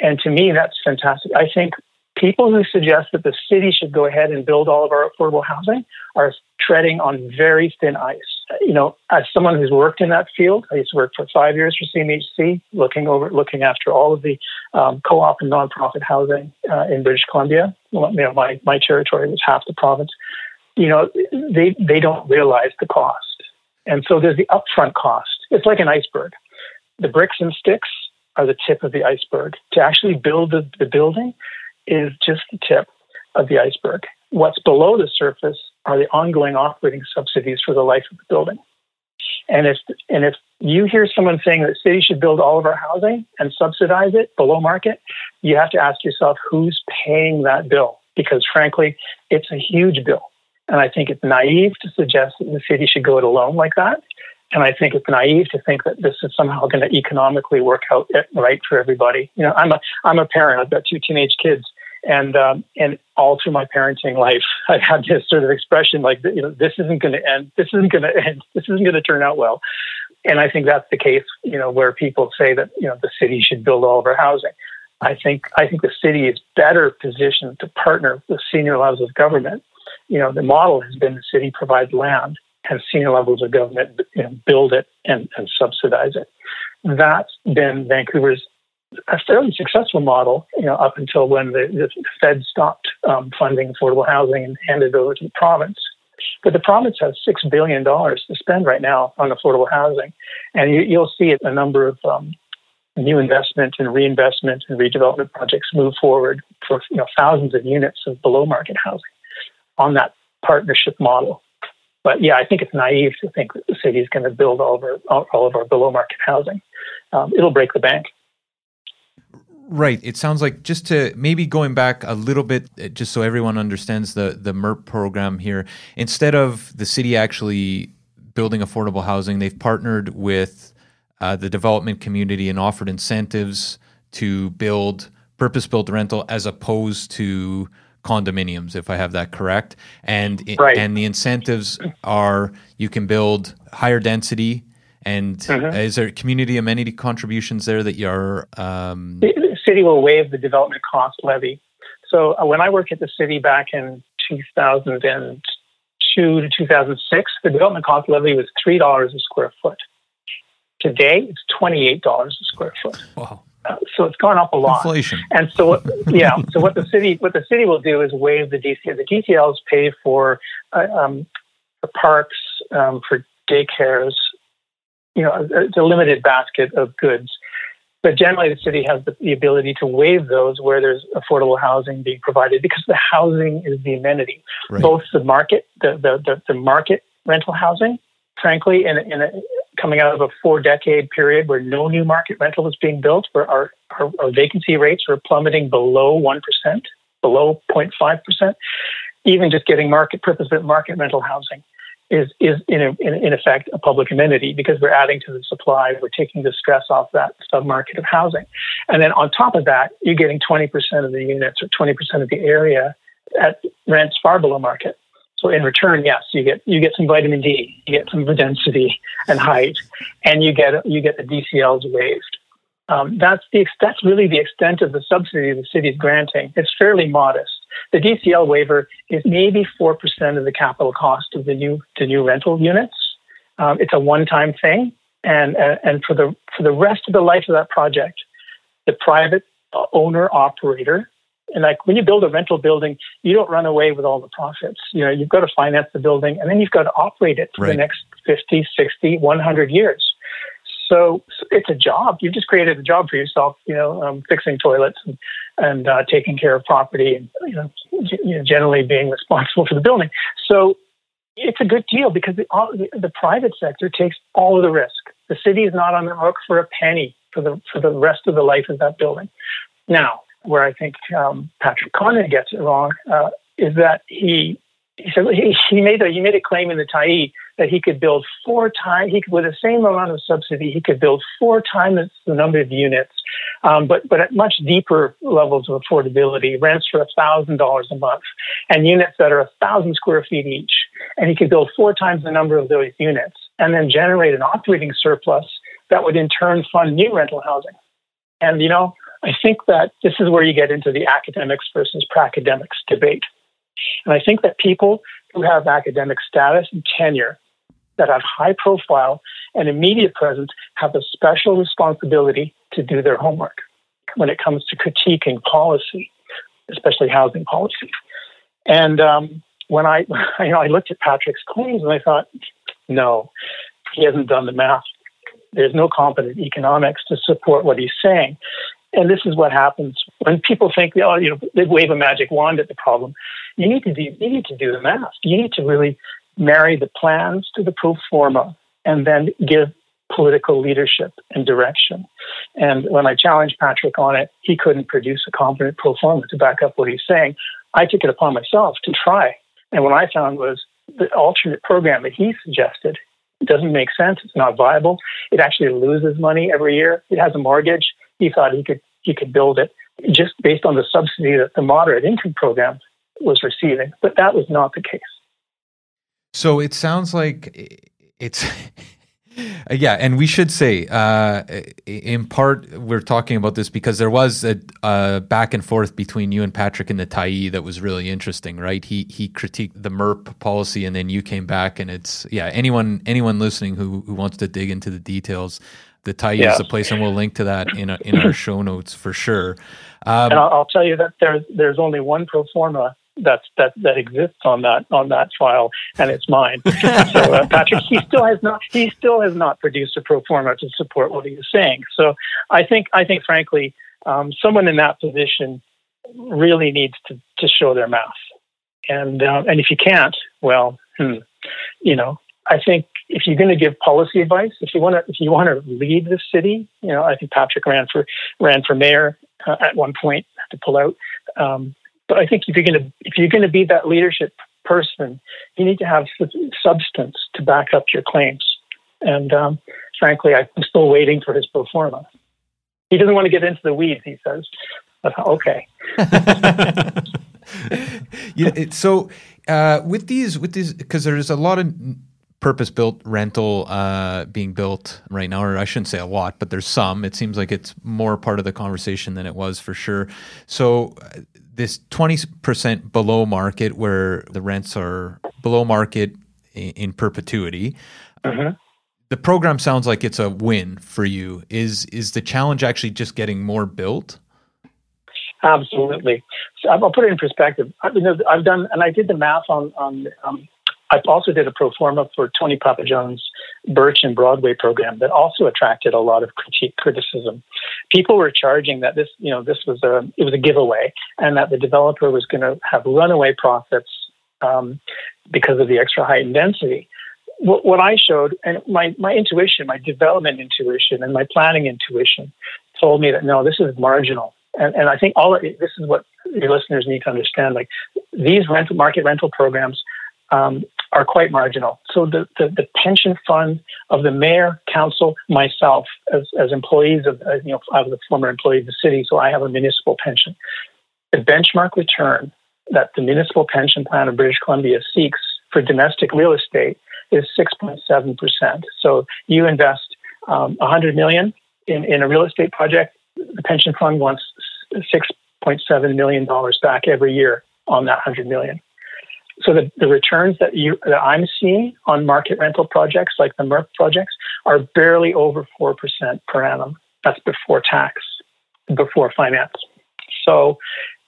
[SPEAKER 3] And to me, that's fantastic. I think people who suggest that the city should go ahead and build all of our affordable housing are treading on very thin ice. You know, as someone who's worked in that field, I used to work for five years for CMHC, looking over, looking after all of the um, co-op and nonprofit housing uh, in British Columbia. You know, my my territory was half the province. You know, they they don't realize the cost, and so there's the upfront cost. It's like an iceberg. The bricks and sticks are the tip of the iceberg. To actually build the, the building, is just the tip of the iceberg. What's below the surface are the ongoing operating subsidies for the life of the building. And if and if you hear someone saying that city should build all of our housing and subsidize it below market, you have to ask yourself who's paying that bill because frankly, it's a huge bill. And I think it's naive to suggest that the city should go it alone like that. And I think it's naive to think that this is somehow going to economically work out right for everybody. You know, I'm a I'm a parent. I've got two teenage kids, and um, and all through my parenting life, <laughs> I've had this sort of expression like, you know, this isn't going to end. This isn't going <laughs> to end. This isn't going to turn out well. And I think that's the case, you know, where people say that you know the city should build all of our housing. I think I think the city is better positioned to partner with senior levels of government. You know, the model has been the city provides land and senior levels of government you know, build it and, and subsidize it. That's been Vancouver's a fairly successful model, you know, up until when the, the Fed stopped um, funding affordable housing and handed it over to the province. But the province has six billion dollars to spend right now on affordable housing, and you, will see a number of um, new investment and reinvestment and redevelopment projects move forward for you know thousands of units of below market housing on that partnership model. But yeah, I think it's naive to think that the city is going to build all of our all of our below market housing. Um, it'll break the bank.
[SPEAKER 2] Right. It sounds like just to maybe going back a little bit, uh, just so everyone understands the the MERP program here. Instead of the city actually building affordable housing, they've partnered with uh, the development community and offered incentives to build purpose-built rental as opposed to condominiums, if I have that correct. And right. and the incentives are you can build higher density. And mm-hmm. is there community amenity contributions there that you're um,
[SPEAKER 3] city will waive the development cost levy. So uh, when I worked at the city back in 2002 to 2006, the development cost levy was $3 a square foot. Today, it's $28 a square foot.
[SPEAKER 2] Wow.
[SPEAKER 3] Uh, so it's gone up a lot.
[SPEAKER 2] Inflation.
[SPEAKER 3] And so, what, <laughs> yeah. so what the city what the city will do is waive the DCL. The DCLs pay for uh, um, for parks, um, for daycares. You know, it's a limited basket of goods. But generally, the city has the, the ability to waive those where there's affordable housing being provided because the housing is the amenity.
[SPEAKER 2] Right.
[SPEAKER 3] Both the market, the, the, the, the market rental housing, frankly, in, in a, coming out of a four decade period where no new market rental was being built, where our, our, our vacancy rates were plummeting below 1%, below 0.5%, even just getting market purpose market rental housing is is in, a, in, in effect a public amenity because we're adding to the supply. We're taking the stress off that submarket of housing, and then on top of that, you're getting 20% of the units or 20% of the area at rents far below market. So in return, yes, you get you get some vitamin D, you get some density and height, and you get you get the DCLs waived. Um, that's the that's really the extent of the subsidy the city is granting. It's fairly modest. The DCL waiver is maybe 4% of the capital cost of the new, the new rental units. Um, it's a one-time thing. And, uh, and for the, for the rest of the life of that project, the private owner operator and like when you build a rental building, you don't run away with all the profits. You know, you've got to finance the building and then you've got to operate it for right. the next 50, 60, 100 years. So it's a job. You've just created a job for yourself, you know, um, fixing toilets and, and uh, taking care of property and, you know, g- you know, generally being responsible for the building. So it's a good deal because the, all, the private sector takes all of the risk. The city is not on the hook for a penny for the, for the rest of the life of that building. Now, where I think um, Patrick Condon gets it wrong uh, is that he he said he, he made a he made a claim in the Tyee that he could build four times he could, with the same amount of subsidy he could build four times the number of units, um, but but at much deeper levels of affordability, rents for thousand dollars a month, and units that are thousand square feet each, and he could build four times the number of those units, and then generate an operating surplus that would in turn fund new rental housing. And you know, I think that this is where you get into the academics versus pracademics debate. And I think that people who have academic status and tenure that have high profile and immediate presence have a special responsibility to do their homework when it comes to critiquing policy, especially housing policy. And um, when I, <laughs> you know, I looked at Patrick's claims and I thought, no, he hasn't done the math. There's no competent economics to support what he's saying. And this is what happens when people think, oh, you know, they wave a magic wand at the problem. You need to do, you need to do the math. You need to really marry the plans to the pro forma and then give political leadership and direction. And when I challenged Patrick on it, he couldn't produce a competent pro forma to back up what he's saying. I took it upon myself to try. And what I found was the alternate program that he suggested doesn't make sense. It's not viable. It actually loses money every year. It has a mortgage he thought he could he could build it just based on the subsidy that the moderate income program was receiving. But that was not the case.
[SPEAKER 2] So it sounds like it's. <laughs> yeah, and we should say, uh, in part, we're talking about this because there was a, a, back and forth between you and Patrick and the Tyee that was really interesting, right? He he critiqued the MERP policy, and then you came back, and it's yeah. Anyone anyone listening who who wants to dig into the details, the yeah. is the place, and we'll link to that in a, in our <clears throat> show notes for sure.
[SPEAKER 3] Um, and I'll, I'll, tell you that there's there's only one pro forma that's that that exists on that on that file, and it's mine. <laughs> so uh, Patrick, he still has not he still has not produced a pro forma to support what he is saying. So I think I think frankly, um, someone in that position really needs to to show their math, and uh, and if you can't, well, hmm, you know, I think if you're going to give policy advice, if you want to, if you want to lead the city, you know, I think Patrick ran for ran for mayor uh, at one point to pull out. Um, but I think if you're going to if you're going to be that leadership person, you need to have substance to back up your claims. And um, frankly, I'm still waiting for his pro forma. He doesn't want to get into the weeds. He says, "Okay." <laughs>
[SPEAKER 2] yeah, so uh, with these, with these, because there's a lot of purpose built rental uh, being built right now, or I shouldn't say a lot, but there's some. It seems like it's more part of the conversation than it was for sure. So, uh, this 20% below market, where the rents are below market in, in perpetuity.
[SPEAKER 3] Uh-huh.
[SPEAKER 2] the program sounds like it's a win for you. Is is the challenge actually just getting more built?
[SPEAKER 3] Absolutely. So I'll put it in perspective. I, you know, I've done, and I did the math on on. Um, I also did a pro forma for Tony Pappajohn's Birch and Broadway program that also attracted a lot of critique criticism. People were charging that this, you know, this was a it was a giveaway, and that the developer was going to have runaway profits um, because of the extra height and density. What, what I showed, and my my intuition, my development intuition, and my planning intuition, told me that no, this is marginal and, and I think all of this is what your listeners need to understand. Like these rental market rental programs um, are quite marginal. So the, the, the, pension fund of the mayor, council, myself, as, as employees of, uh, you know, I was a former employee of the city, so I have a municipal pension. The benchmark return that the municipal pension plan of British Columbia seeks for domestic real estate is 6.7%. So you invest um, 100 million in, in a real estate project, the pension fund wants $6.7 million back every year on that 100 million. So the, the returns that you that I'm seeing on market rental projects like the MERP projects are barely over 4% per annum. That's before tax, before finance. So,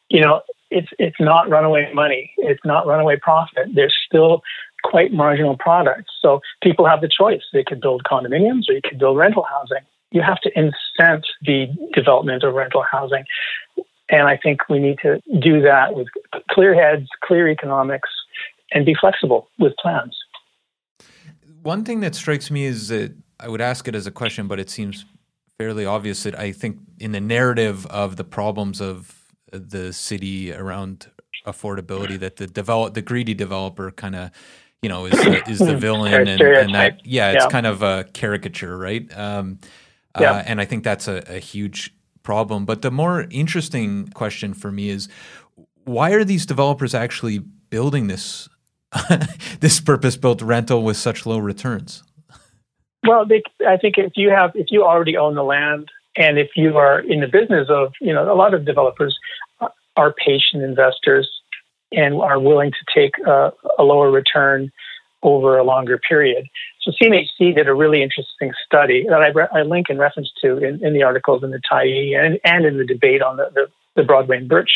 [SPEAKER 3] you know, it's it's not runaway money. It's not runaway profit. There's still quite marginal products. So people have the choice. They could build condominiums or you could build rental housing you have to incent the development of rental housing. And I think we need to do that with clear heads, clear economics, and be flexible with plans.
[SPEAKER 2] One thing that strikes me is that I would ask it as a question, but it seems fairly obvious that I think in the narrative of the problems of the city around affordability, that the develop the greedy developer kind of you know is <clears throat> is the villain and, and, that yeah it's yeah. kind of a caricature right um, yeah. Uh, and I think that's a, a huge problem. But the more interesting question for me is why are these developers actually building this <laughs> this purpose built rental with such low returns?
[SPEAKER 3] Well, they, I think if you have if you already own the land and if you are in the business of you know a lot of developers are patient investors and are willing to take a, a lower return over a longer period. So CMHC did a really interesting study that I, re- I link in reference to in, in, the articles in the Tyee and, and in the debate on the, the, the, Broadway and Birch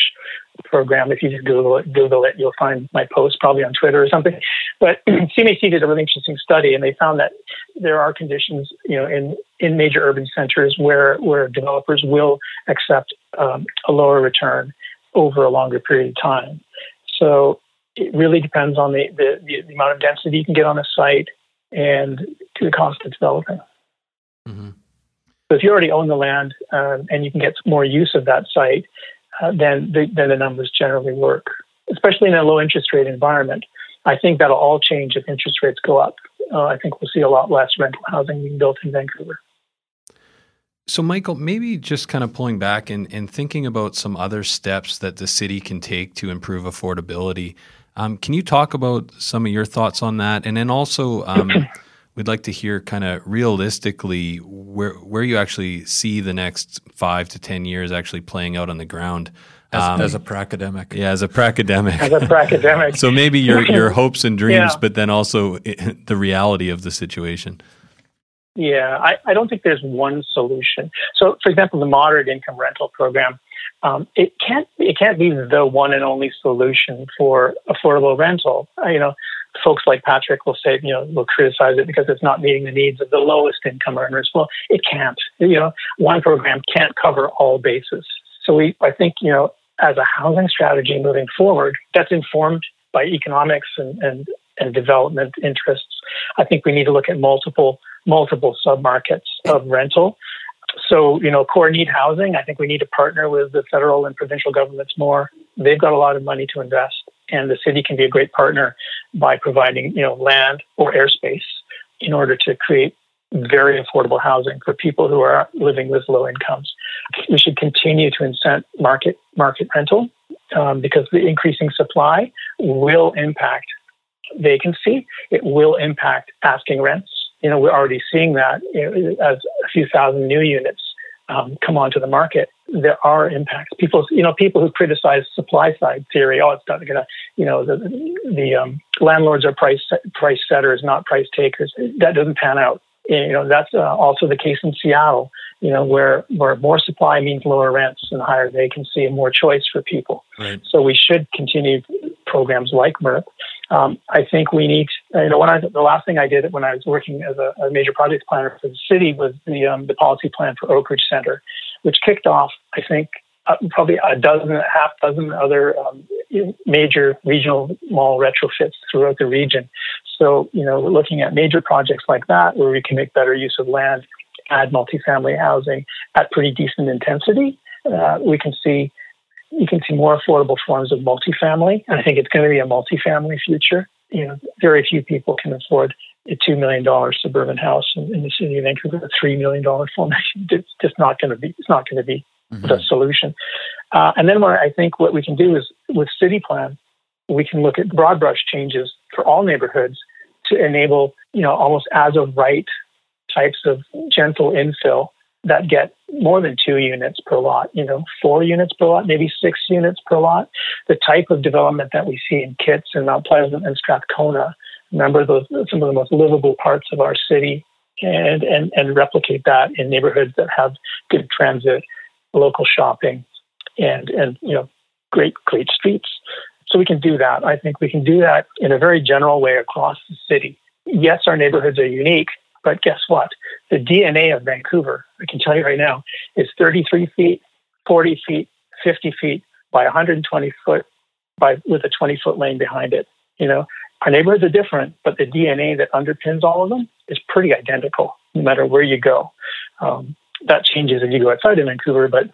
[SPEAKER 3] program. If you just Google it, Google it, you'll find my post probably on Twitter or something. But <clears throat> CMHC did a really interesting study, and they found that there are conditions, you know, in, in major urban centers where where developers will accept um, a lower return over a longer period of time. So it really depends on the, the, the, amount of density you can get on a site and to the cost of developing. Mm-hmm. So if you already own the land um, and you can get more use of that site, uh, then, the, then the numbers generally work, especially in a low interest rate environment. I think that'll all change if interest rates go up. Uh, I think we'll see a lot less rental housing being built in Vancouver.
[SPEAKER 1] So, Michael, maybe just kind of pulling back and, and thinking about some other steps that the city can take to improve affordability. Um, can you talk about some of your thoughts on that? And then also, um, <clears throat> we'd like to hear kind of realistically where where you actually see the next five to ten years actually playing out on the ground.
[SPEAKER 2] As, um, as a pracademic,
[SPEAKER 1] yeah, as a pracademic,
[SPEAKER 3] as a pracademic. <laughs>
[SPEAKER 1] so maybe your <laughs> your hopes and dreams, yeah. but then also <laughs> the reality of the situation.
[SPEAKER 3] Yeah, I, I don't think there's one solution. So, for example, the moderate income rental program um, it can't it can't be the one and only solution for affordable rental. Uh, you know, folks like Patrick will say, you know, will criticize it because it's not meeting the needs of the lowest income earners. Well, it can't. You know, one program can't cover all bases. So we, I think, you know, as a housing strategy moving forward, that's informed by economics and and, and development interests. I think we need to look at multiple multiple submarkets of rental so, you know, core need housing, I think we need to partner with the federal and provincial governments more. They've got a lot of money to invest, and the city can be a great partner by providing, you know, land or airspace in order to create very affordable housing for people who are living with low incomes. We should continue to incent market market rental um, because the increasing supply will impact vacancy. It will impact asking rents you know, we're already seeing that you know, as a few thousand new units um, come onto the market. There are impacts. People, you know, people who criticize supply side theory, oh, it's not going to, you know, the the um, landlords are price price setters, not price takers. That doesn't pan out. You know, that's uh, also the case in Seattle. You know, where where more supply means lower rents and higher vacancy and more choice for people. Right. So we should continue programs like MERP. Um, I think we need. You know, when I the last thing I did when I was working as a, a major project planner for the city was the um, the policy plan for Oakridge Center, which kicked off. I think uh, probably a dozen, a half dozen other um, major regional mall retrofits throughout the region. So, you know, we're looking at major projects like that where we can make better use of land, add multifamily housing at pretty decent intensity. Uh, we can see you can see more affordable forms of multifamily, and I think it's going to be a multifamily future. You know, very few people can afford a two million dollar suburban house in, in, the city of Vancouver. A three million dollar formation, <laughs> it's just not going to be. It's not going to be mm-hmm. the solution. Uh, and then what I think what we can do is with city plan, we can look at broad brush changes for all neighborhoods to enable, you know, almost as of right types of gentle infill that get more than two units per lot, you know, four units per lot, maybe six units per lot. The type of development that we see in Kits and Mount Pleasant and Strathcona, remember those some of the most livable parts of our city and, and, and replicate that in neighborhoods that have good transit, local shopping, and and you know great great streets. So we can do that. I think we can do that in a very general way across the city. Yes, our neighborhoods are unique, but guess what? The DNA of Vancouver, I can tell you right now, is 33 feet, 40 feet, 50 feet by 120 foot by with a 20 foot lane behind it. You know, our neighborhoods are different, but the DNA that underpins all of them is pretty identical, no matter where you go. Um, that changes as you go outside of Vancouver, but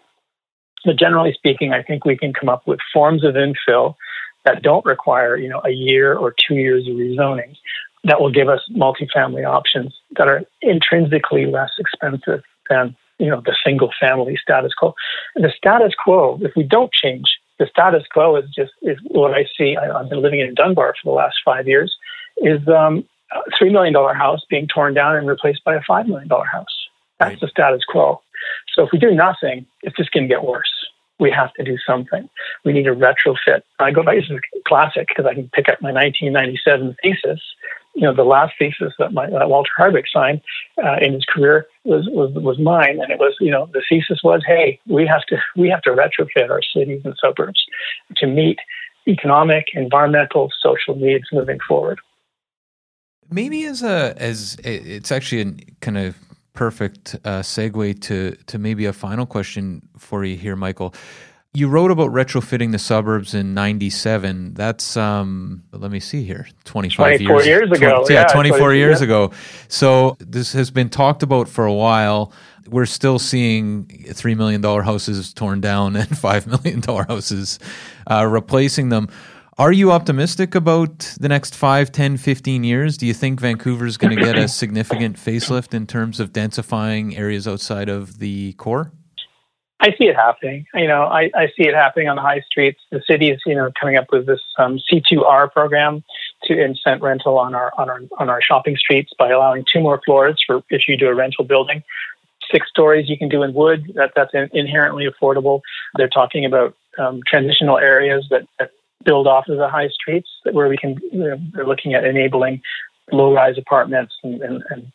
[SPEAKER 3] but generally speaking, I think we can come up with forms of infill that don't require, you know, a year or two years of rezoning that will give us multifamily options that are intrinsically less expensive than, you know, the single family status quo. And the status quo, if we don't change, the status quo is just is what I see. I, have been living in Dunbar for the last five years. Is um, a three million dollar house being torn down and replaced by a five million dollar house? That's right. the status quo. So if we do nothing, it's just going to get worse. We have to do something. We need to retrofit. I go back, this is classic because I can pick up my 1997 thesis. You know, the last thesis that, my, that Walter Hardwick signed uh, in his career was, was was mine, and it was you know the thesis was, hey, we have to we have to retrofit our cities and suburbs to meet economic, environmental, social needs moving forward.
[SPEAKER 2] Maybe as a as it's actually a kind of perfect uh, segue to to maybe a final question for you here, Michael. You wrote about retrofitting the suburbs in '97. That's um, let me see here, 25
[SPEAKER 3] years, years ago.
[SPEAKER 2] 20, yeah, yeah, 24 years yeah. ago. So this has been talked about for a while. We're still seeing three million dollar houses torn down <laughs> and five million dollar houses uh, replacing them. Are you optimistic about the next 5, 10, 15 years? Do you think Vancouver is going to get a <clears throat> significant facelift in terms of densifying areas outside of the core?
[SPEAKER 3] I see it happening. You know, I, I see it happening on the high streets. The city is, you know, coming up with this um, C2R program to incent rental on our on our on our shopping streets by allowing two more floors for if you do a rental building. Six stories you can do in wood. That that's inherently affordable. They're talking about um, transitional areas that, that build off of the high streets where we can, you know, they're looking at enabling low rise apartments and, and, and,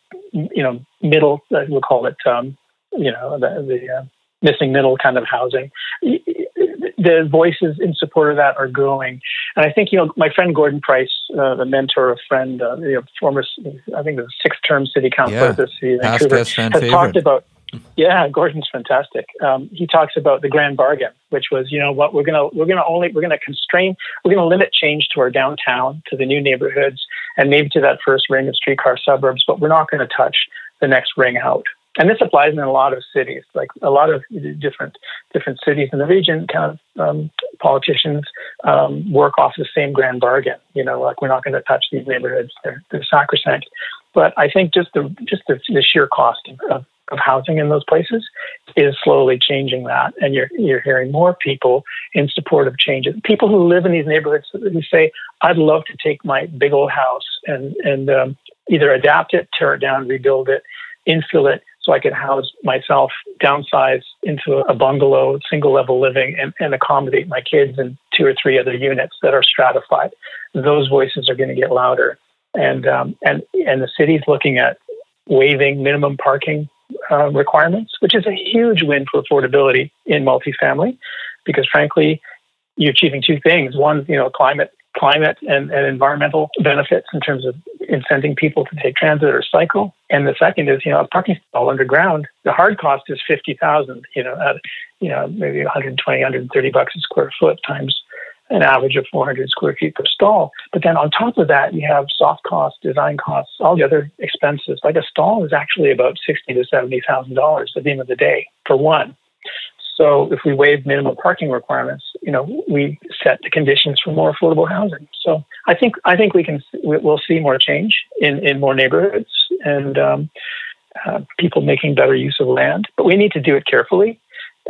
[SPEAKER 3] you know, middle, we'll call it, um, you know, the, the uh, missing middle kind of housing. The voices in support of that are growing. And I think, you know, my friend Gordon Price, uh, the mentor, a friend, uh, you know, former, I think the sixth term city councilor yeah. of the city of Vancouver, has favorite. talked about yeah, Gordon's fantastic. Um, he talks about the grand bargain, which was, you know, what we're gonna we're gonna only we're gonna constrain we're gonna limit change to our downtown, to the new neighborhoods, and maybe to that first ring of streetcar suburbs, but we're not going to touch the next ring out. And this applies in a lot of cities, like a lot of different different cities in the region. Kind of um, politicians um, work off the same grand bargain. You know, like we're not going to touch these neighborhoods; they're, they're sacrosanct. But I think just the just the, the sheer cost of of housing in those places is slowly changing that. And you're, you're hearing more people in support of changes. People who live in these neighborhoods who say, I'd love to take my big old house and, and um, either adapt it, tear it down, rebuild it, infill it so I can house myself, downsize into a bungalow, single level living, and, and accommodate my kids in two or three other units that are stratified. Those voices are going to get louder. And, um, and, and the city's looking at waiving minimum parking uh, requirements, which is a huge win for affordability in multifamily, because frankly, you're achieving two things: one, you know, climate climate and, and environmental benefits in terms of incenting people to take transit or cycle, and the second is, you know, a parking stall underground. The hard cost is fifty thousand, you know, at you know maybe 120, 130 bucks a square foot times an average of 400 square feet per stall. But then on top of that, you have soft costs, design costs, all the other expenses. Like a stall is actually about sixty to seventy thousand dollars at the end of the day for one. So if we waive minimum parking requirements, you know, we set the conditions for more affordable housing. So I think I think we can we'll see more change in in more neighborhoods and um, uh, people making better use of land. But we need to do it carefully.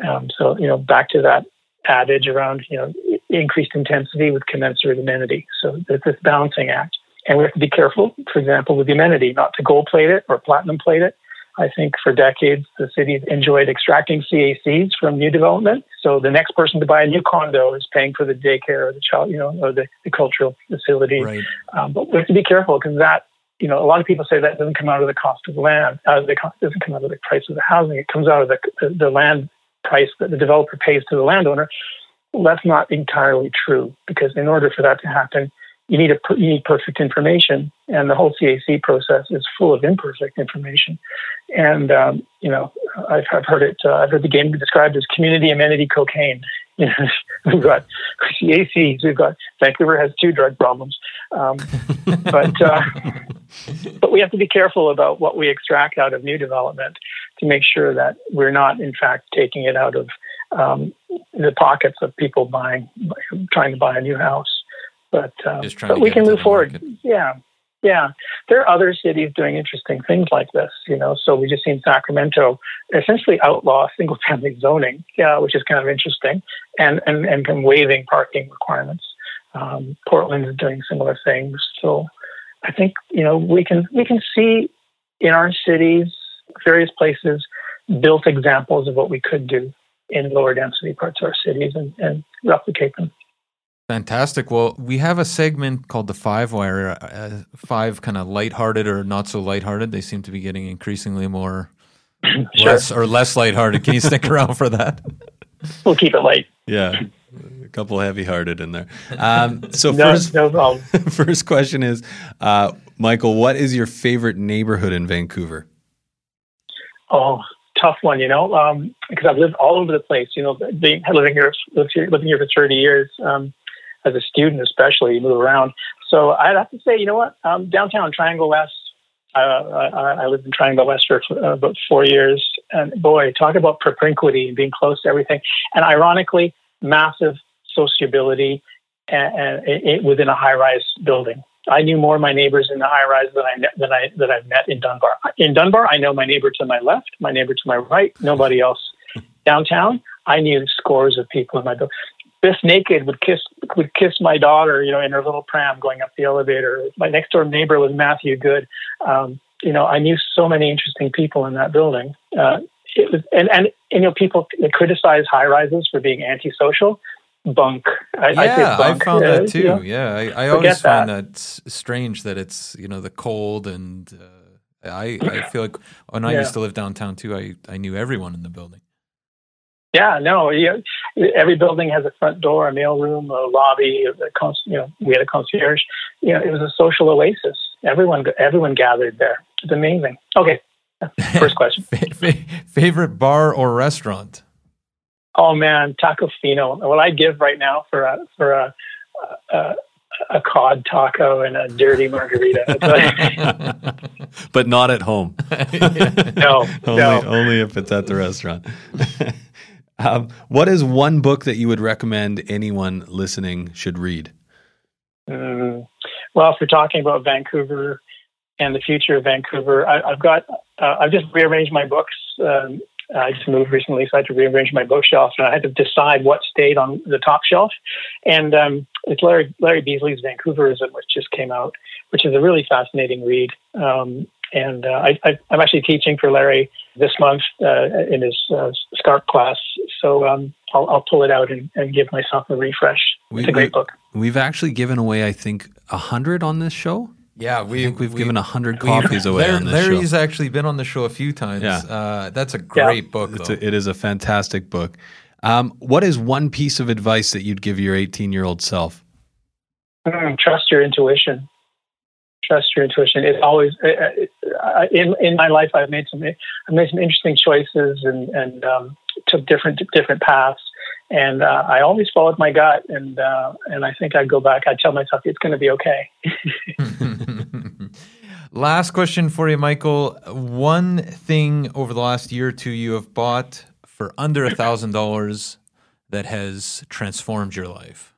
[SPEAKER 3] Um, so you know, back to that adage around you know increased intensity with commensurate amenity. So there's this balancing act. And we have to be careful, for example, with the amenity, not to gold plate it or platinum plate it. I think for decades, the city enjoyed extracting CACs from new development. So the next person to buy a new condo is paying for the daycare or the child, you know, or the, the cultural facility.
[SPEAKER 1] Right.
[SPEAKER 3] Um, but we have to be careful because that, you know, a lot of people say that doesn't come out of the cost of land, uh, the cost doesn't come out of the price of the housing. It comes out of the, the, the land price that the developer pays to the landowner. Well, that's not entirely true because in order for that to happen, you need a you need perfect information, and the whole CAC process is full of imperfect information. And um, you know, I've, I've heard it. Uh, I've heard the game described as community amenity cocaine. <laughs> You know, we've got CACs. We've got Vancouver has two drug problems, um, <laughs> but uh, but we have to be careful about what we extract out of new development to make sure that we're not, in fact, taking it out of um, the pockets of people buying, trying to buy a new house. But, um, but we can move forward. Market. Yeah. Yeah. There are other cities doing interesting things like this, you know. So we just seen Sacramento essentially outlaw <laughs> single family zoning, yeah, which is kind of interesting, and, and, and waiving parking requirements. Um, Portland is doing similar things. So I think, you know, we can we can see in our cities, various places, built examples of what we could do in lower density parts of our cities and, and replicate them.
[SPEAKER 2] Fantastic. Well, we have a segment called the Five Wire, uh, five kind of lighthearted or not so lighthearted. They seem to be getting increasingly more <clears throat> sure. less or less lighthearted. Can you <laughs> stick around for that?
[SPEAKER 3] We'll keep it light.
[SPEAKER 1] Yeah. A couple heavy-hearted in there. Um, so <laughs>
[SPEAKER 3] no,
[SPEAKER 1] first,
[SPEAKER 3] no <laughs>
[SPEAKER 1] first question is, uh, Michael, what is your favorite neighborhood in Vancouver?
[SPEAKER 3] Oh, tough one, you know, because um, I've lived all over the place. You know, being living here, living here for thirty years um, as a student, especially, you move around. So I'd have to say, you know what, um, downtown Triangle West. Uh, I, I, lived in Triangle West for uh, about four years, and boy, talk about propinquity and being close to everything. And ironically, massive sociability and, and it, within a high-rise building. I knew more of my neighbors in the high rise than I than I that I've met in Dunbar. In Dunbar, I know my neighbor to my left, my neighbor to my right, nobody else. Downtown, I knew scores of people in my building. Bif Naked would kiss would kiss my daughter, you know, in her little pram going up the elevator. My next door neighbor was Matthew Good. Um, you know, I knew so many interesting people in that building. Uh, it was, and, and, you know, people criticize high rises for being antisocial bunk.
[SPEAKER 2] I, yeah, I, bunk. I found that too. You know, yeah, I, I always find that. that strange that it's you know the cold and uh, I I feel like when I yeah. used to live downtown too, I I knew everyone in the building.
[SPEAKER 3] Yeah, no, yeah, every building has a front door, a mail room, a lobby. A con- you know, we had a concierge. You know, it was a social oasis. Everyone everyone gathered there. It's amazing. Okay, <laughs> first question.
[SPEAKER 2] Favorite bar or restaurant?
[SPEAKER 3] Oh man, taco fino. What I give right now for a for a a, a cod taco and a dirty margarita. <laughs>
[SPEAKER 1] but not at home. <laughs>
[SPEAKER 3] no,
[SPEAKER 1] only,
[SPEAKER 3] no.
[SPEAKER 1] only if it's at the restaurant. Um, what is one book that you would recommend anyone listening should read?
[SPEAKER 3] Mm, well, if we're talking about Vancouver and the future of Vancouver, I, have got uh, I've just rearranged my books. Um, I just moved recently, so I had to rearrange my bookshelf, and I had to decide what stayed on the top shelf. And um, it's Larry Larry Beasley's Vancouverism, which just came out, which is a really fascinating read. Um, and uh, I, am actually teaching for Larry this month uh, in his uh, SCARP class, so um, I'll, I'll, pull it out and, and, give myself a refresh. We, it's a great
[SPEAKER 1] we,
[SPEAKER 3] book.
[SPEAKER 1] We've actually given away, I think, a hundred on this show.
[SPEAKER 2] Yeah, we,
[SPEAKER 1] I think we've
[SPEAKER 2] we-
[SPEAKER 1] given 100
[SPEAKER 2] we-
[SPEAKER 1] copies <laughs> away
[SPEAKER 2] Larry-
[SPEAKER 1] on this
[SPEAKER 2] Larry's
[SPEAKER 1] show.
[SPEAKER 2] actually been on the show a few times.
[SPEAKER 1] Yeah.
[SPEAKER 2] Uh, that's a great book,
[SPEAKER 1] It's
[SPEAKER 2] though.
[SPEAKER 1] a, it is a fantastic book. Um, what is one piece of advice that you'd give your 18 year old self?
[SPEAKER 3] Mm, trust your intuition. Trust your intuition. It's always uh, uh, in in my life. I've made some I've made some interesting choices and and um, took different different paths. And uh, I always followed my gut. And uh, and I think I go back. I tell myself it's going to be okay. <laughs>
[SPEAKER 2] last question for you, Michael. One thing over the last year or two you have bought for under a thousand dollars that has transformed your life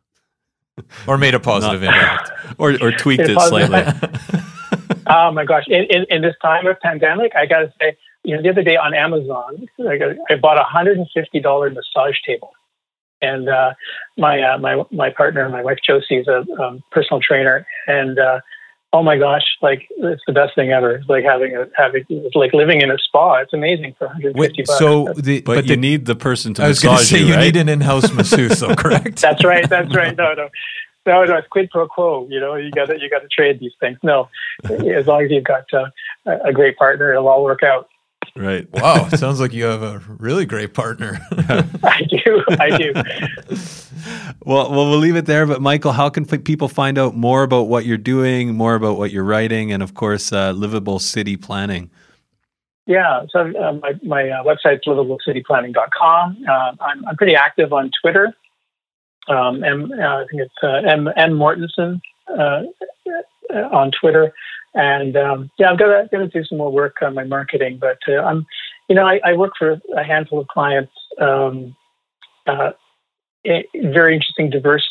[SPEAKER 2] <laughs> or made a positive impact. <laughs>
[SPEAKER 1] Or, or tweaked it slightly. <laughs>
[SPEAKER 3] oh my gosh! In, in, in this time of pandemic, I got to say, you know, the other day on Amazon, I, got, I bought a hundred and fifty dollar massage table, and uh, my uh, my my partner, my wife Josie, is a um, personal trainer, and uh, oh my gosh, like it's the best thing ever. It's like having a having it's like living in a spa. It's amazing for one hundred and fifty
[SPEAKER 2] Wait,
[SPEAKER 3] bucks.
[SPEAKER 2] so the,
[SPEAKER 1] But,
[SPEAKER 2] but,
[SPEAKER 1] you
[SPEAKER 2] the,
[SPEAKER 1] need the person to
[SPEAKER 2] I was
[SPEAKER 1] massage
[SPEAKER 2] say
[SPEAKER 1] you,
[SPEAKER 2] you need an in-house <laughs> masseuse, though, correct?
[SPEAKER 3] That's right. That's right. No, no, no, no. It's quid pro quo. You know, you got to you got to trade these things. No, as long as you've got uh, a a great partner, it'll all work out.
[SPEAKER 1] Right.
[SPEAKER 2] wow, sounds like you have a really great partner. <laughs>
[SPEAKER 3] I do. I do. <laughs>
[SPEAKER 1] Well, well, we'll leave it there. But Michael, how can people find out more about what you're doing, more about what you're writing, and of course, uh, livable city planning?
[SPEAKER 3] Yeah. So uh, my my uh, website's livablecityplanning.com. Uh, I'm I'm pretty active on Twitter. Um, and uh, I think it's uh, M M Mortensen uh, uh, on Twitter. And um, yeah, I've got to got to do some more work on my marketing. But uh, I'm, you know, I, I work for a handful of clients. Um, uh, eh, very interesting, diverse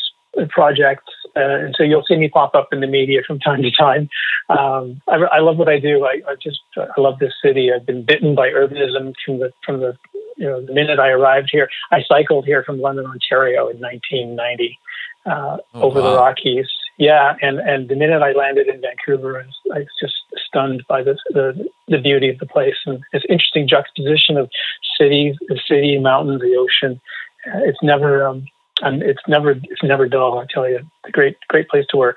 [SPEAKER 3] projects, uh, and so you'll see me pop up in the media from time to time. Um, I, I love what I do. I, I just I love this city. I've been bitten by urbanism from the from the you know the minute I arrived here. I cycled here from London, Ontario, in 1990 uh,
[SPEAKER 2] Oh,
[SPEAKER 3] over the. Rockies. Yeah, and and the minute I landed in Vancouver, I was, just stunned by the, the the beauty of the place and this interesting juxtaposition of cities, the city, mountains, the ocean. It's never um, and it's never it's never dull. I tell you, it's a great great place to work.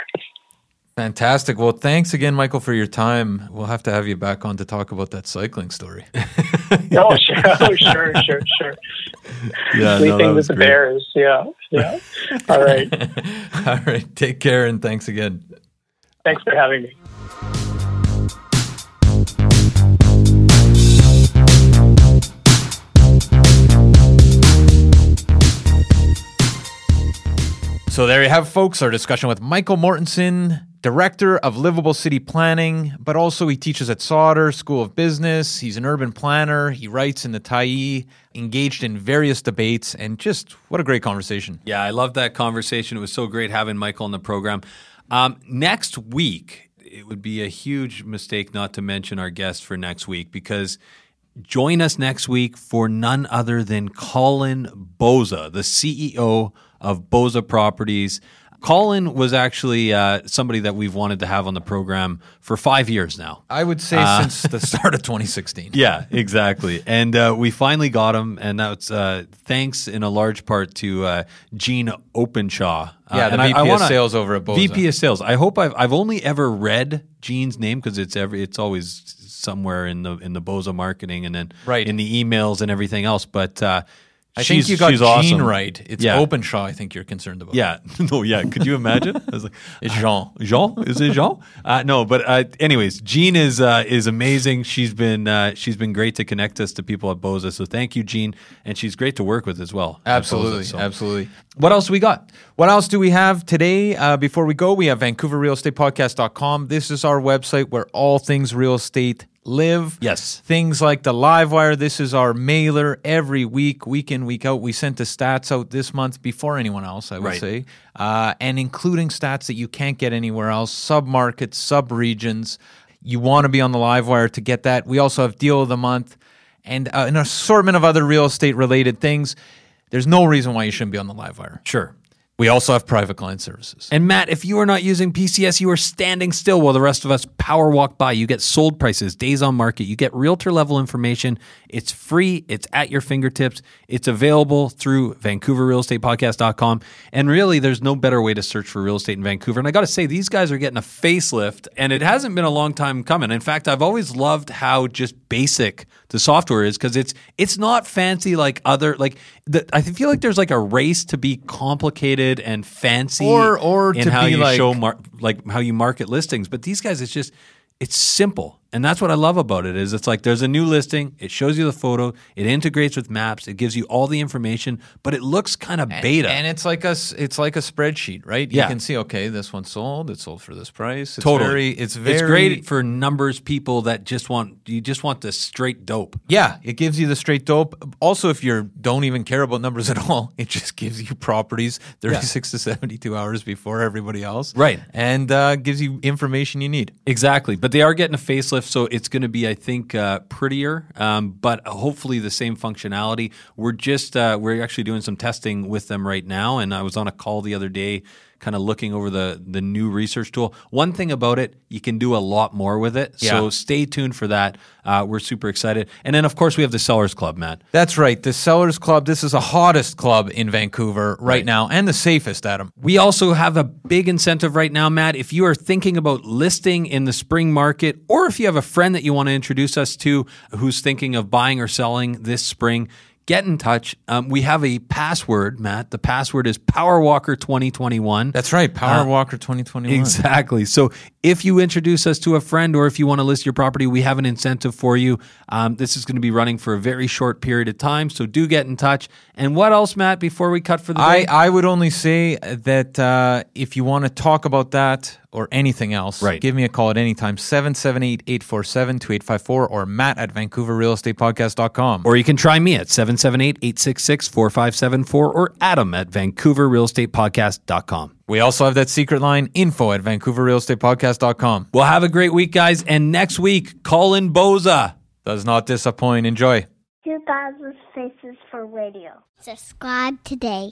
[SPEAKER 2] Fantastic. Well, thanks again, Michael, for your time. We'll have to have you back on to talk about that cycling story. <laughs>
[SPEAKER 3] oh sure, oh sure, sure, sure.
[SPEAKER 1] Yeah,
[SPEAKER 3] Sleeping with the bears. Yeah, yeah. All right. <laughs>
[SPEAKER 2] All right. Take care and thanks again.
[SPEAKER 3] Thanks for having me.
[SPEAKER 2] So there you have, folks, our discussion with Michael Mortensen, director of Livable City Planning, but also he teaches at Sauder School of Business. He's an urban planner. He writes in the Tyee, engaged in various debates, and just what a great conversation.
[SPEAKER 1] Yeah, I love that conversation. It was so great having Michael on the program. Um, next week, it would be a huge mistake not to mention our guest for next week because join us next week for none other than Colin Bosa, the CEO of Bosa Properties. Colin was actually uh, somebody that we've wanted to have on the program for five years now.
[SPEAKER 2] I would say since the <laughs> start of 2016.
[SPEAKER 1] Yeah, exactly. And uh, we finally got him, and that's uh, thanks in a large part to uh, Gene Openshaw. Uh,
[SPEAKER 2] Yeah, the
[SPEAKER 1] and I-
[SPEAKER 2] VP
[SPEAKER 1] I
[SPEAKER 2] of
[SPEAKER 1] wanna-
[SPEAKER 2] sales over at Bosa.
[SPEAKER 1] VP of sales. I hope I've I've only ever read Gene's name because it's every it's always somewhere in the in the Bosa marketing and then
[SPEAKER 2] Right.
[SPEAKER 1] in the emails and everything else. But uh,
[SPEAKER 2] I
[SPEAKER 1] she's,
[SPEAKER 2] think you got Gene
[SPEAKER 1] awesome.
[SPEAKER 2] right. It's
[SPEAKER 1] Yeah.
[SPEAKER 2] Openshaw, I think you're concerned about.
[SPEAKER 1] Yeah. <laughs> No, yeah. Could you imagine? I was like, <laughs>
[SPEAKER 2] It's Jean. <laughs>
[SPEAKER 1] Jean? Is it Jean? Uh, no, but uh, anyways, Jean is uh, is amazing. She's been uh, she's been great to connect us to people at Bosa. So thank you, Jean, and she's great to work with as well.
[SPEAKER 2] Absolutely.
[SPEAKER 1] Bosa, so.
[SPEAKER 2] Absolutely. What else we got? What else do we have today? Uh, before we go, we have VancouverRealEstatePodcast.com. This is our website where all things real estate live.
[SPEAKER 1] Yes.
[SPEAKER 2] Things like the live wire. This is our mailer every week, week in, week out. We sent the stats out this month before anyone else, I would
[SPEAKER 1] Right.
[SPEAKER 2] say, uh, and including stats that you can't get anywhere else, sub markets, sub regions. You want to be on the live wire to get that. We also have deal of the month and uh, an assortment of other real estate related things. There's no reason why you shouldn't be on the live wire.
[SPEAKER 1] Sure.
[SPEAKER 2] We also have private client services.
[SPEAKER 1] And Matt, if you are not using PCS, you are standing still while the rest of us power walk by. You get sold prices, days on market, you get realtor level information. It's free, it's at your fingertips, it's available through VancouverRealEstatePodcast.com. And really, there's no better way to search for real estate in Vancouver. And I got to say, these guys are getting a facelift, and it hasn't been a long time coming. In fact, I've always loved how just basic the software is because it's it's not fancy like other like the, I feel like there's like a race to be complicated and fancy,
[SPEAKER 2] Or- or
[SPEAKER 1] in
[SPEAKER 2] to
[SPEAKER 1] how
[SPEAKER 2] be
[SPEAKER 1] you
[SPEAKER 2] like-
[SPEAKER 1] show mar- like how you market listings. But these guys, it's just it's simple, and that's what I love about it. Is it's like there's a new listing, it shows you the photo, it integrates with maps, it gives you all the information, but it looks kind of beta.
[SPEAKER 2] And it's like a it's like a spreadsheet, right?
[SPEAKER 1] Yeah.
[SPEAKER 2] You can see, okay, this one sold, it sold for this price. It's
[SPEAKER 1] Totally.
[SPEAKER 2] very it's very
[SPEAKER 1] it's great for numbers people that just want you just want the straight dope.
[SPEAKER 2] Yeah, it gives you the straight dope. Also, if you don't even care about numbers at all, <laughs> it just gives you properties 36 to 72 hours before everybody else.
[SPEAKER 1] Right.
[SPEAKER 2] And uh, gives you information you need.
[SPEAKER 1] Exactly, but they are getting a facelift, so it's going to be, I think, uh, prettier, um, but hopefully the same functionality. We're just uh, we're actually doing some testing with them right now, and I was on a call the other day, kind of looking over the the new research tool. One thing about it, you can do a lot more with it. So
[SPEAKER 2] Yeah.
[SPEAKER 1] stay tuned for that. Uh, we're super excited, and then of course we have the Sellers Club, Matt.
[SPEAKER 2] That's right. The Sellers Club, this is the hottest club in Vancouver right,
[SPEAKER 1] Right.
[SPEAKER 2] now and the safest, Adam.
[SPEAKER 1] We also have a big incentive right now, Matt. If you are thinking about listing in the spring market, or if you have a friend that you want to introduce us to who's thinking of buying or selling this spring, get in touch. Um, we have a password, Matt. The password is PowerWalker2021.
[SPEAKER 2] That's right. Power Walker 2021.
[SPEAKER 1] Exactly. So if you introduce us to a friend or if you want to list your property, we have an incentive for you. Um, this is going to be running for a very short period of time. So do get in touch. And what else, Matt, before we cut for the
[SPEAKER 2] I. I would only say that uh, if you want to talk about that or anything else,
[SPEAKER 1] Right.
[SPEAKER 2] give me a call at any time 778 847 2854 or matt at vancouverrealestatepodcast.com.
[SPEAKER 1] Or you can try me at 778-866-4574 or Adam at vancouverrealestatepodcast.com.
[SPEAKER 2] We also have that secret line info at vancouverrealestatepodcast.com.
[SPEAKER 1] Well, have a great week, guys. And next week, Colin Bosa.
[SPEAKER 2] Does not disappoint. Enjoy.
[SPEAKER 4] 2000 Faces for Radio. Subscribe today.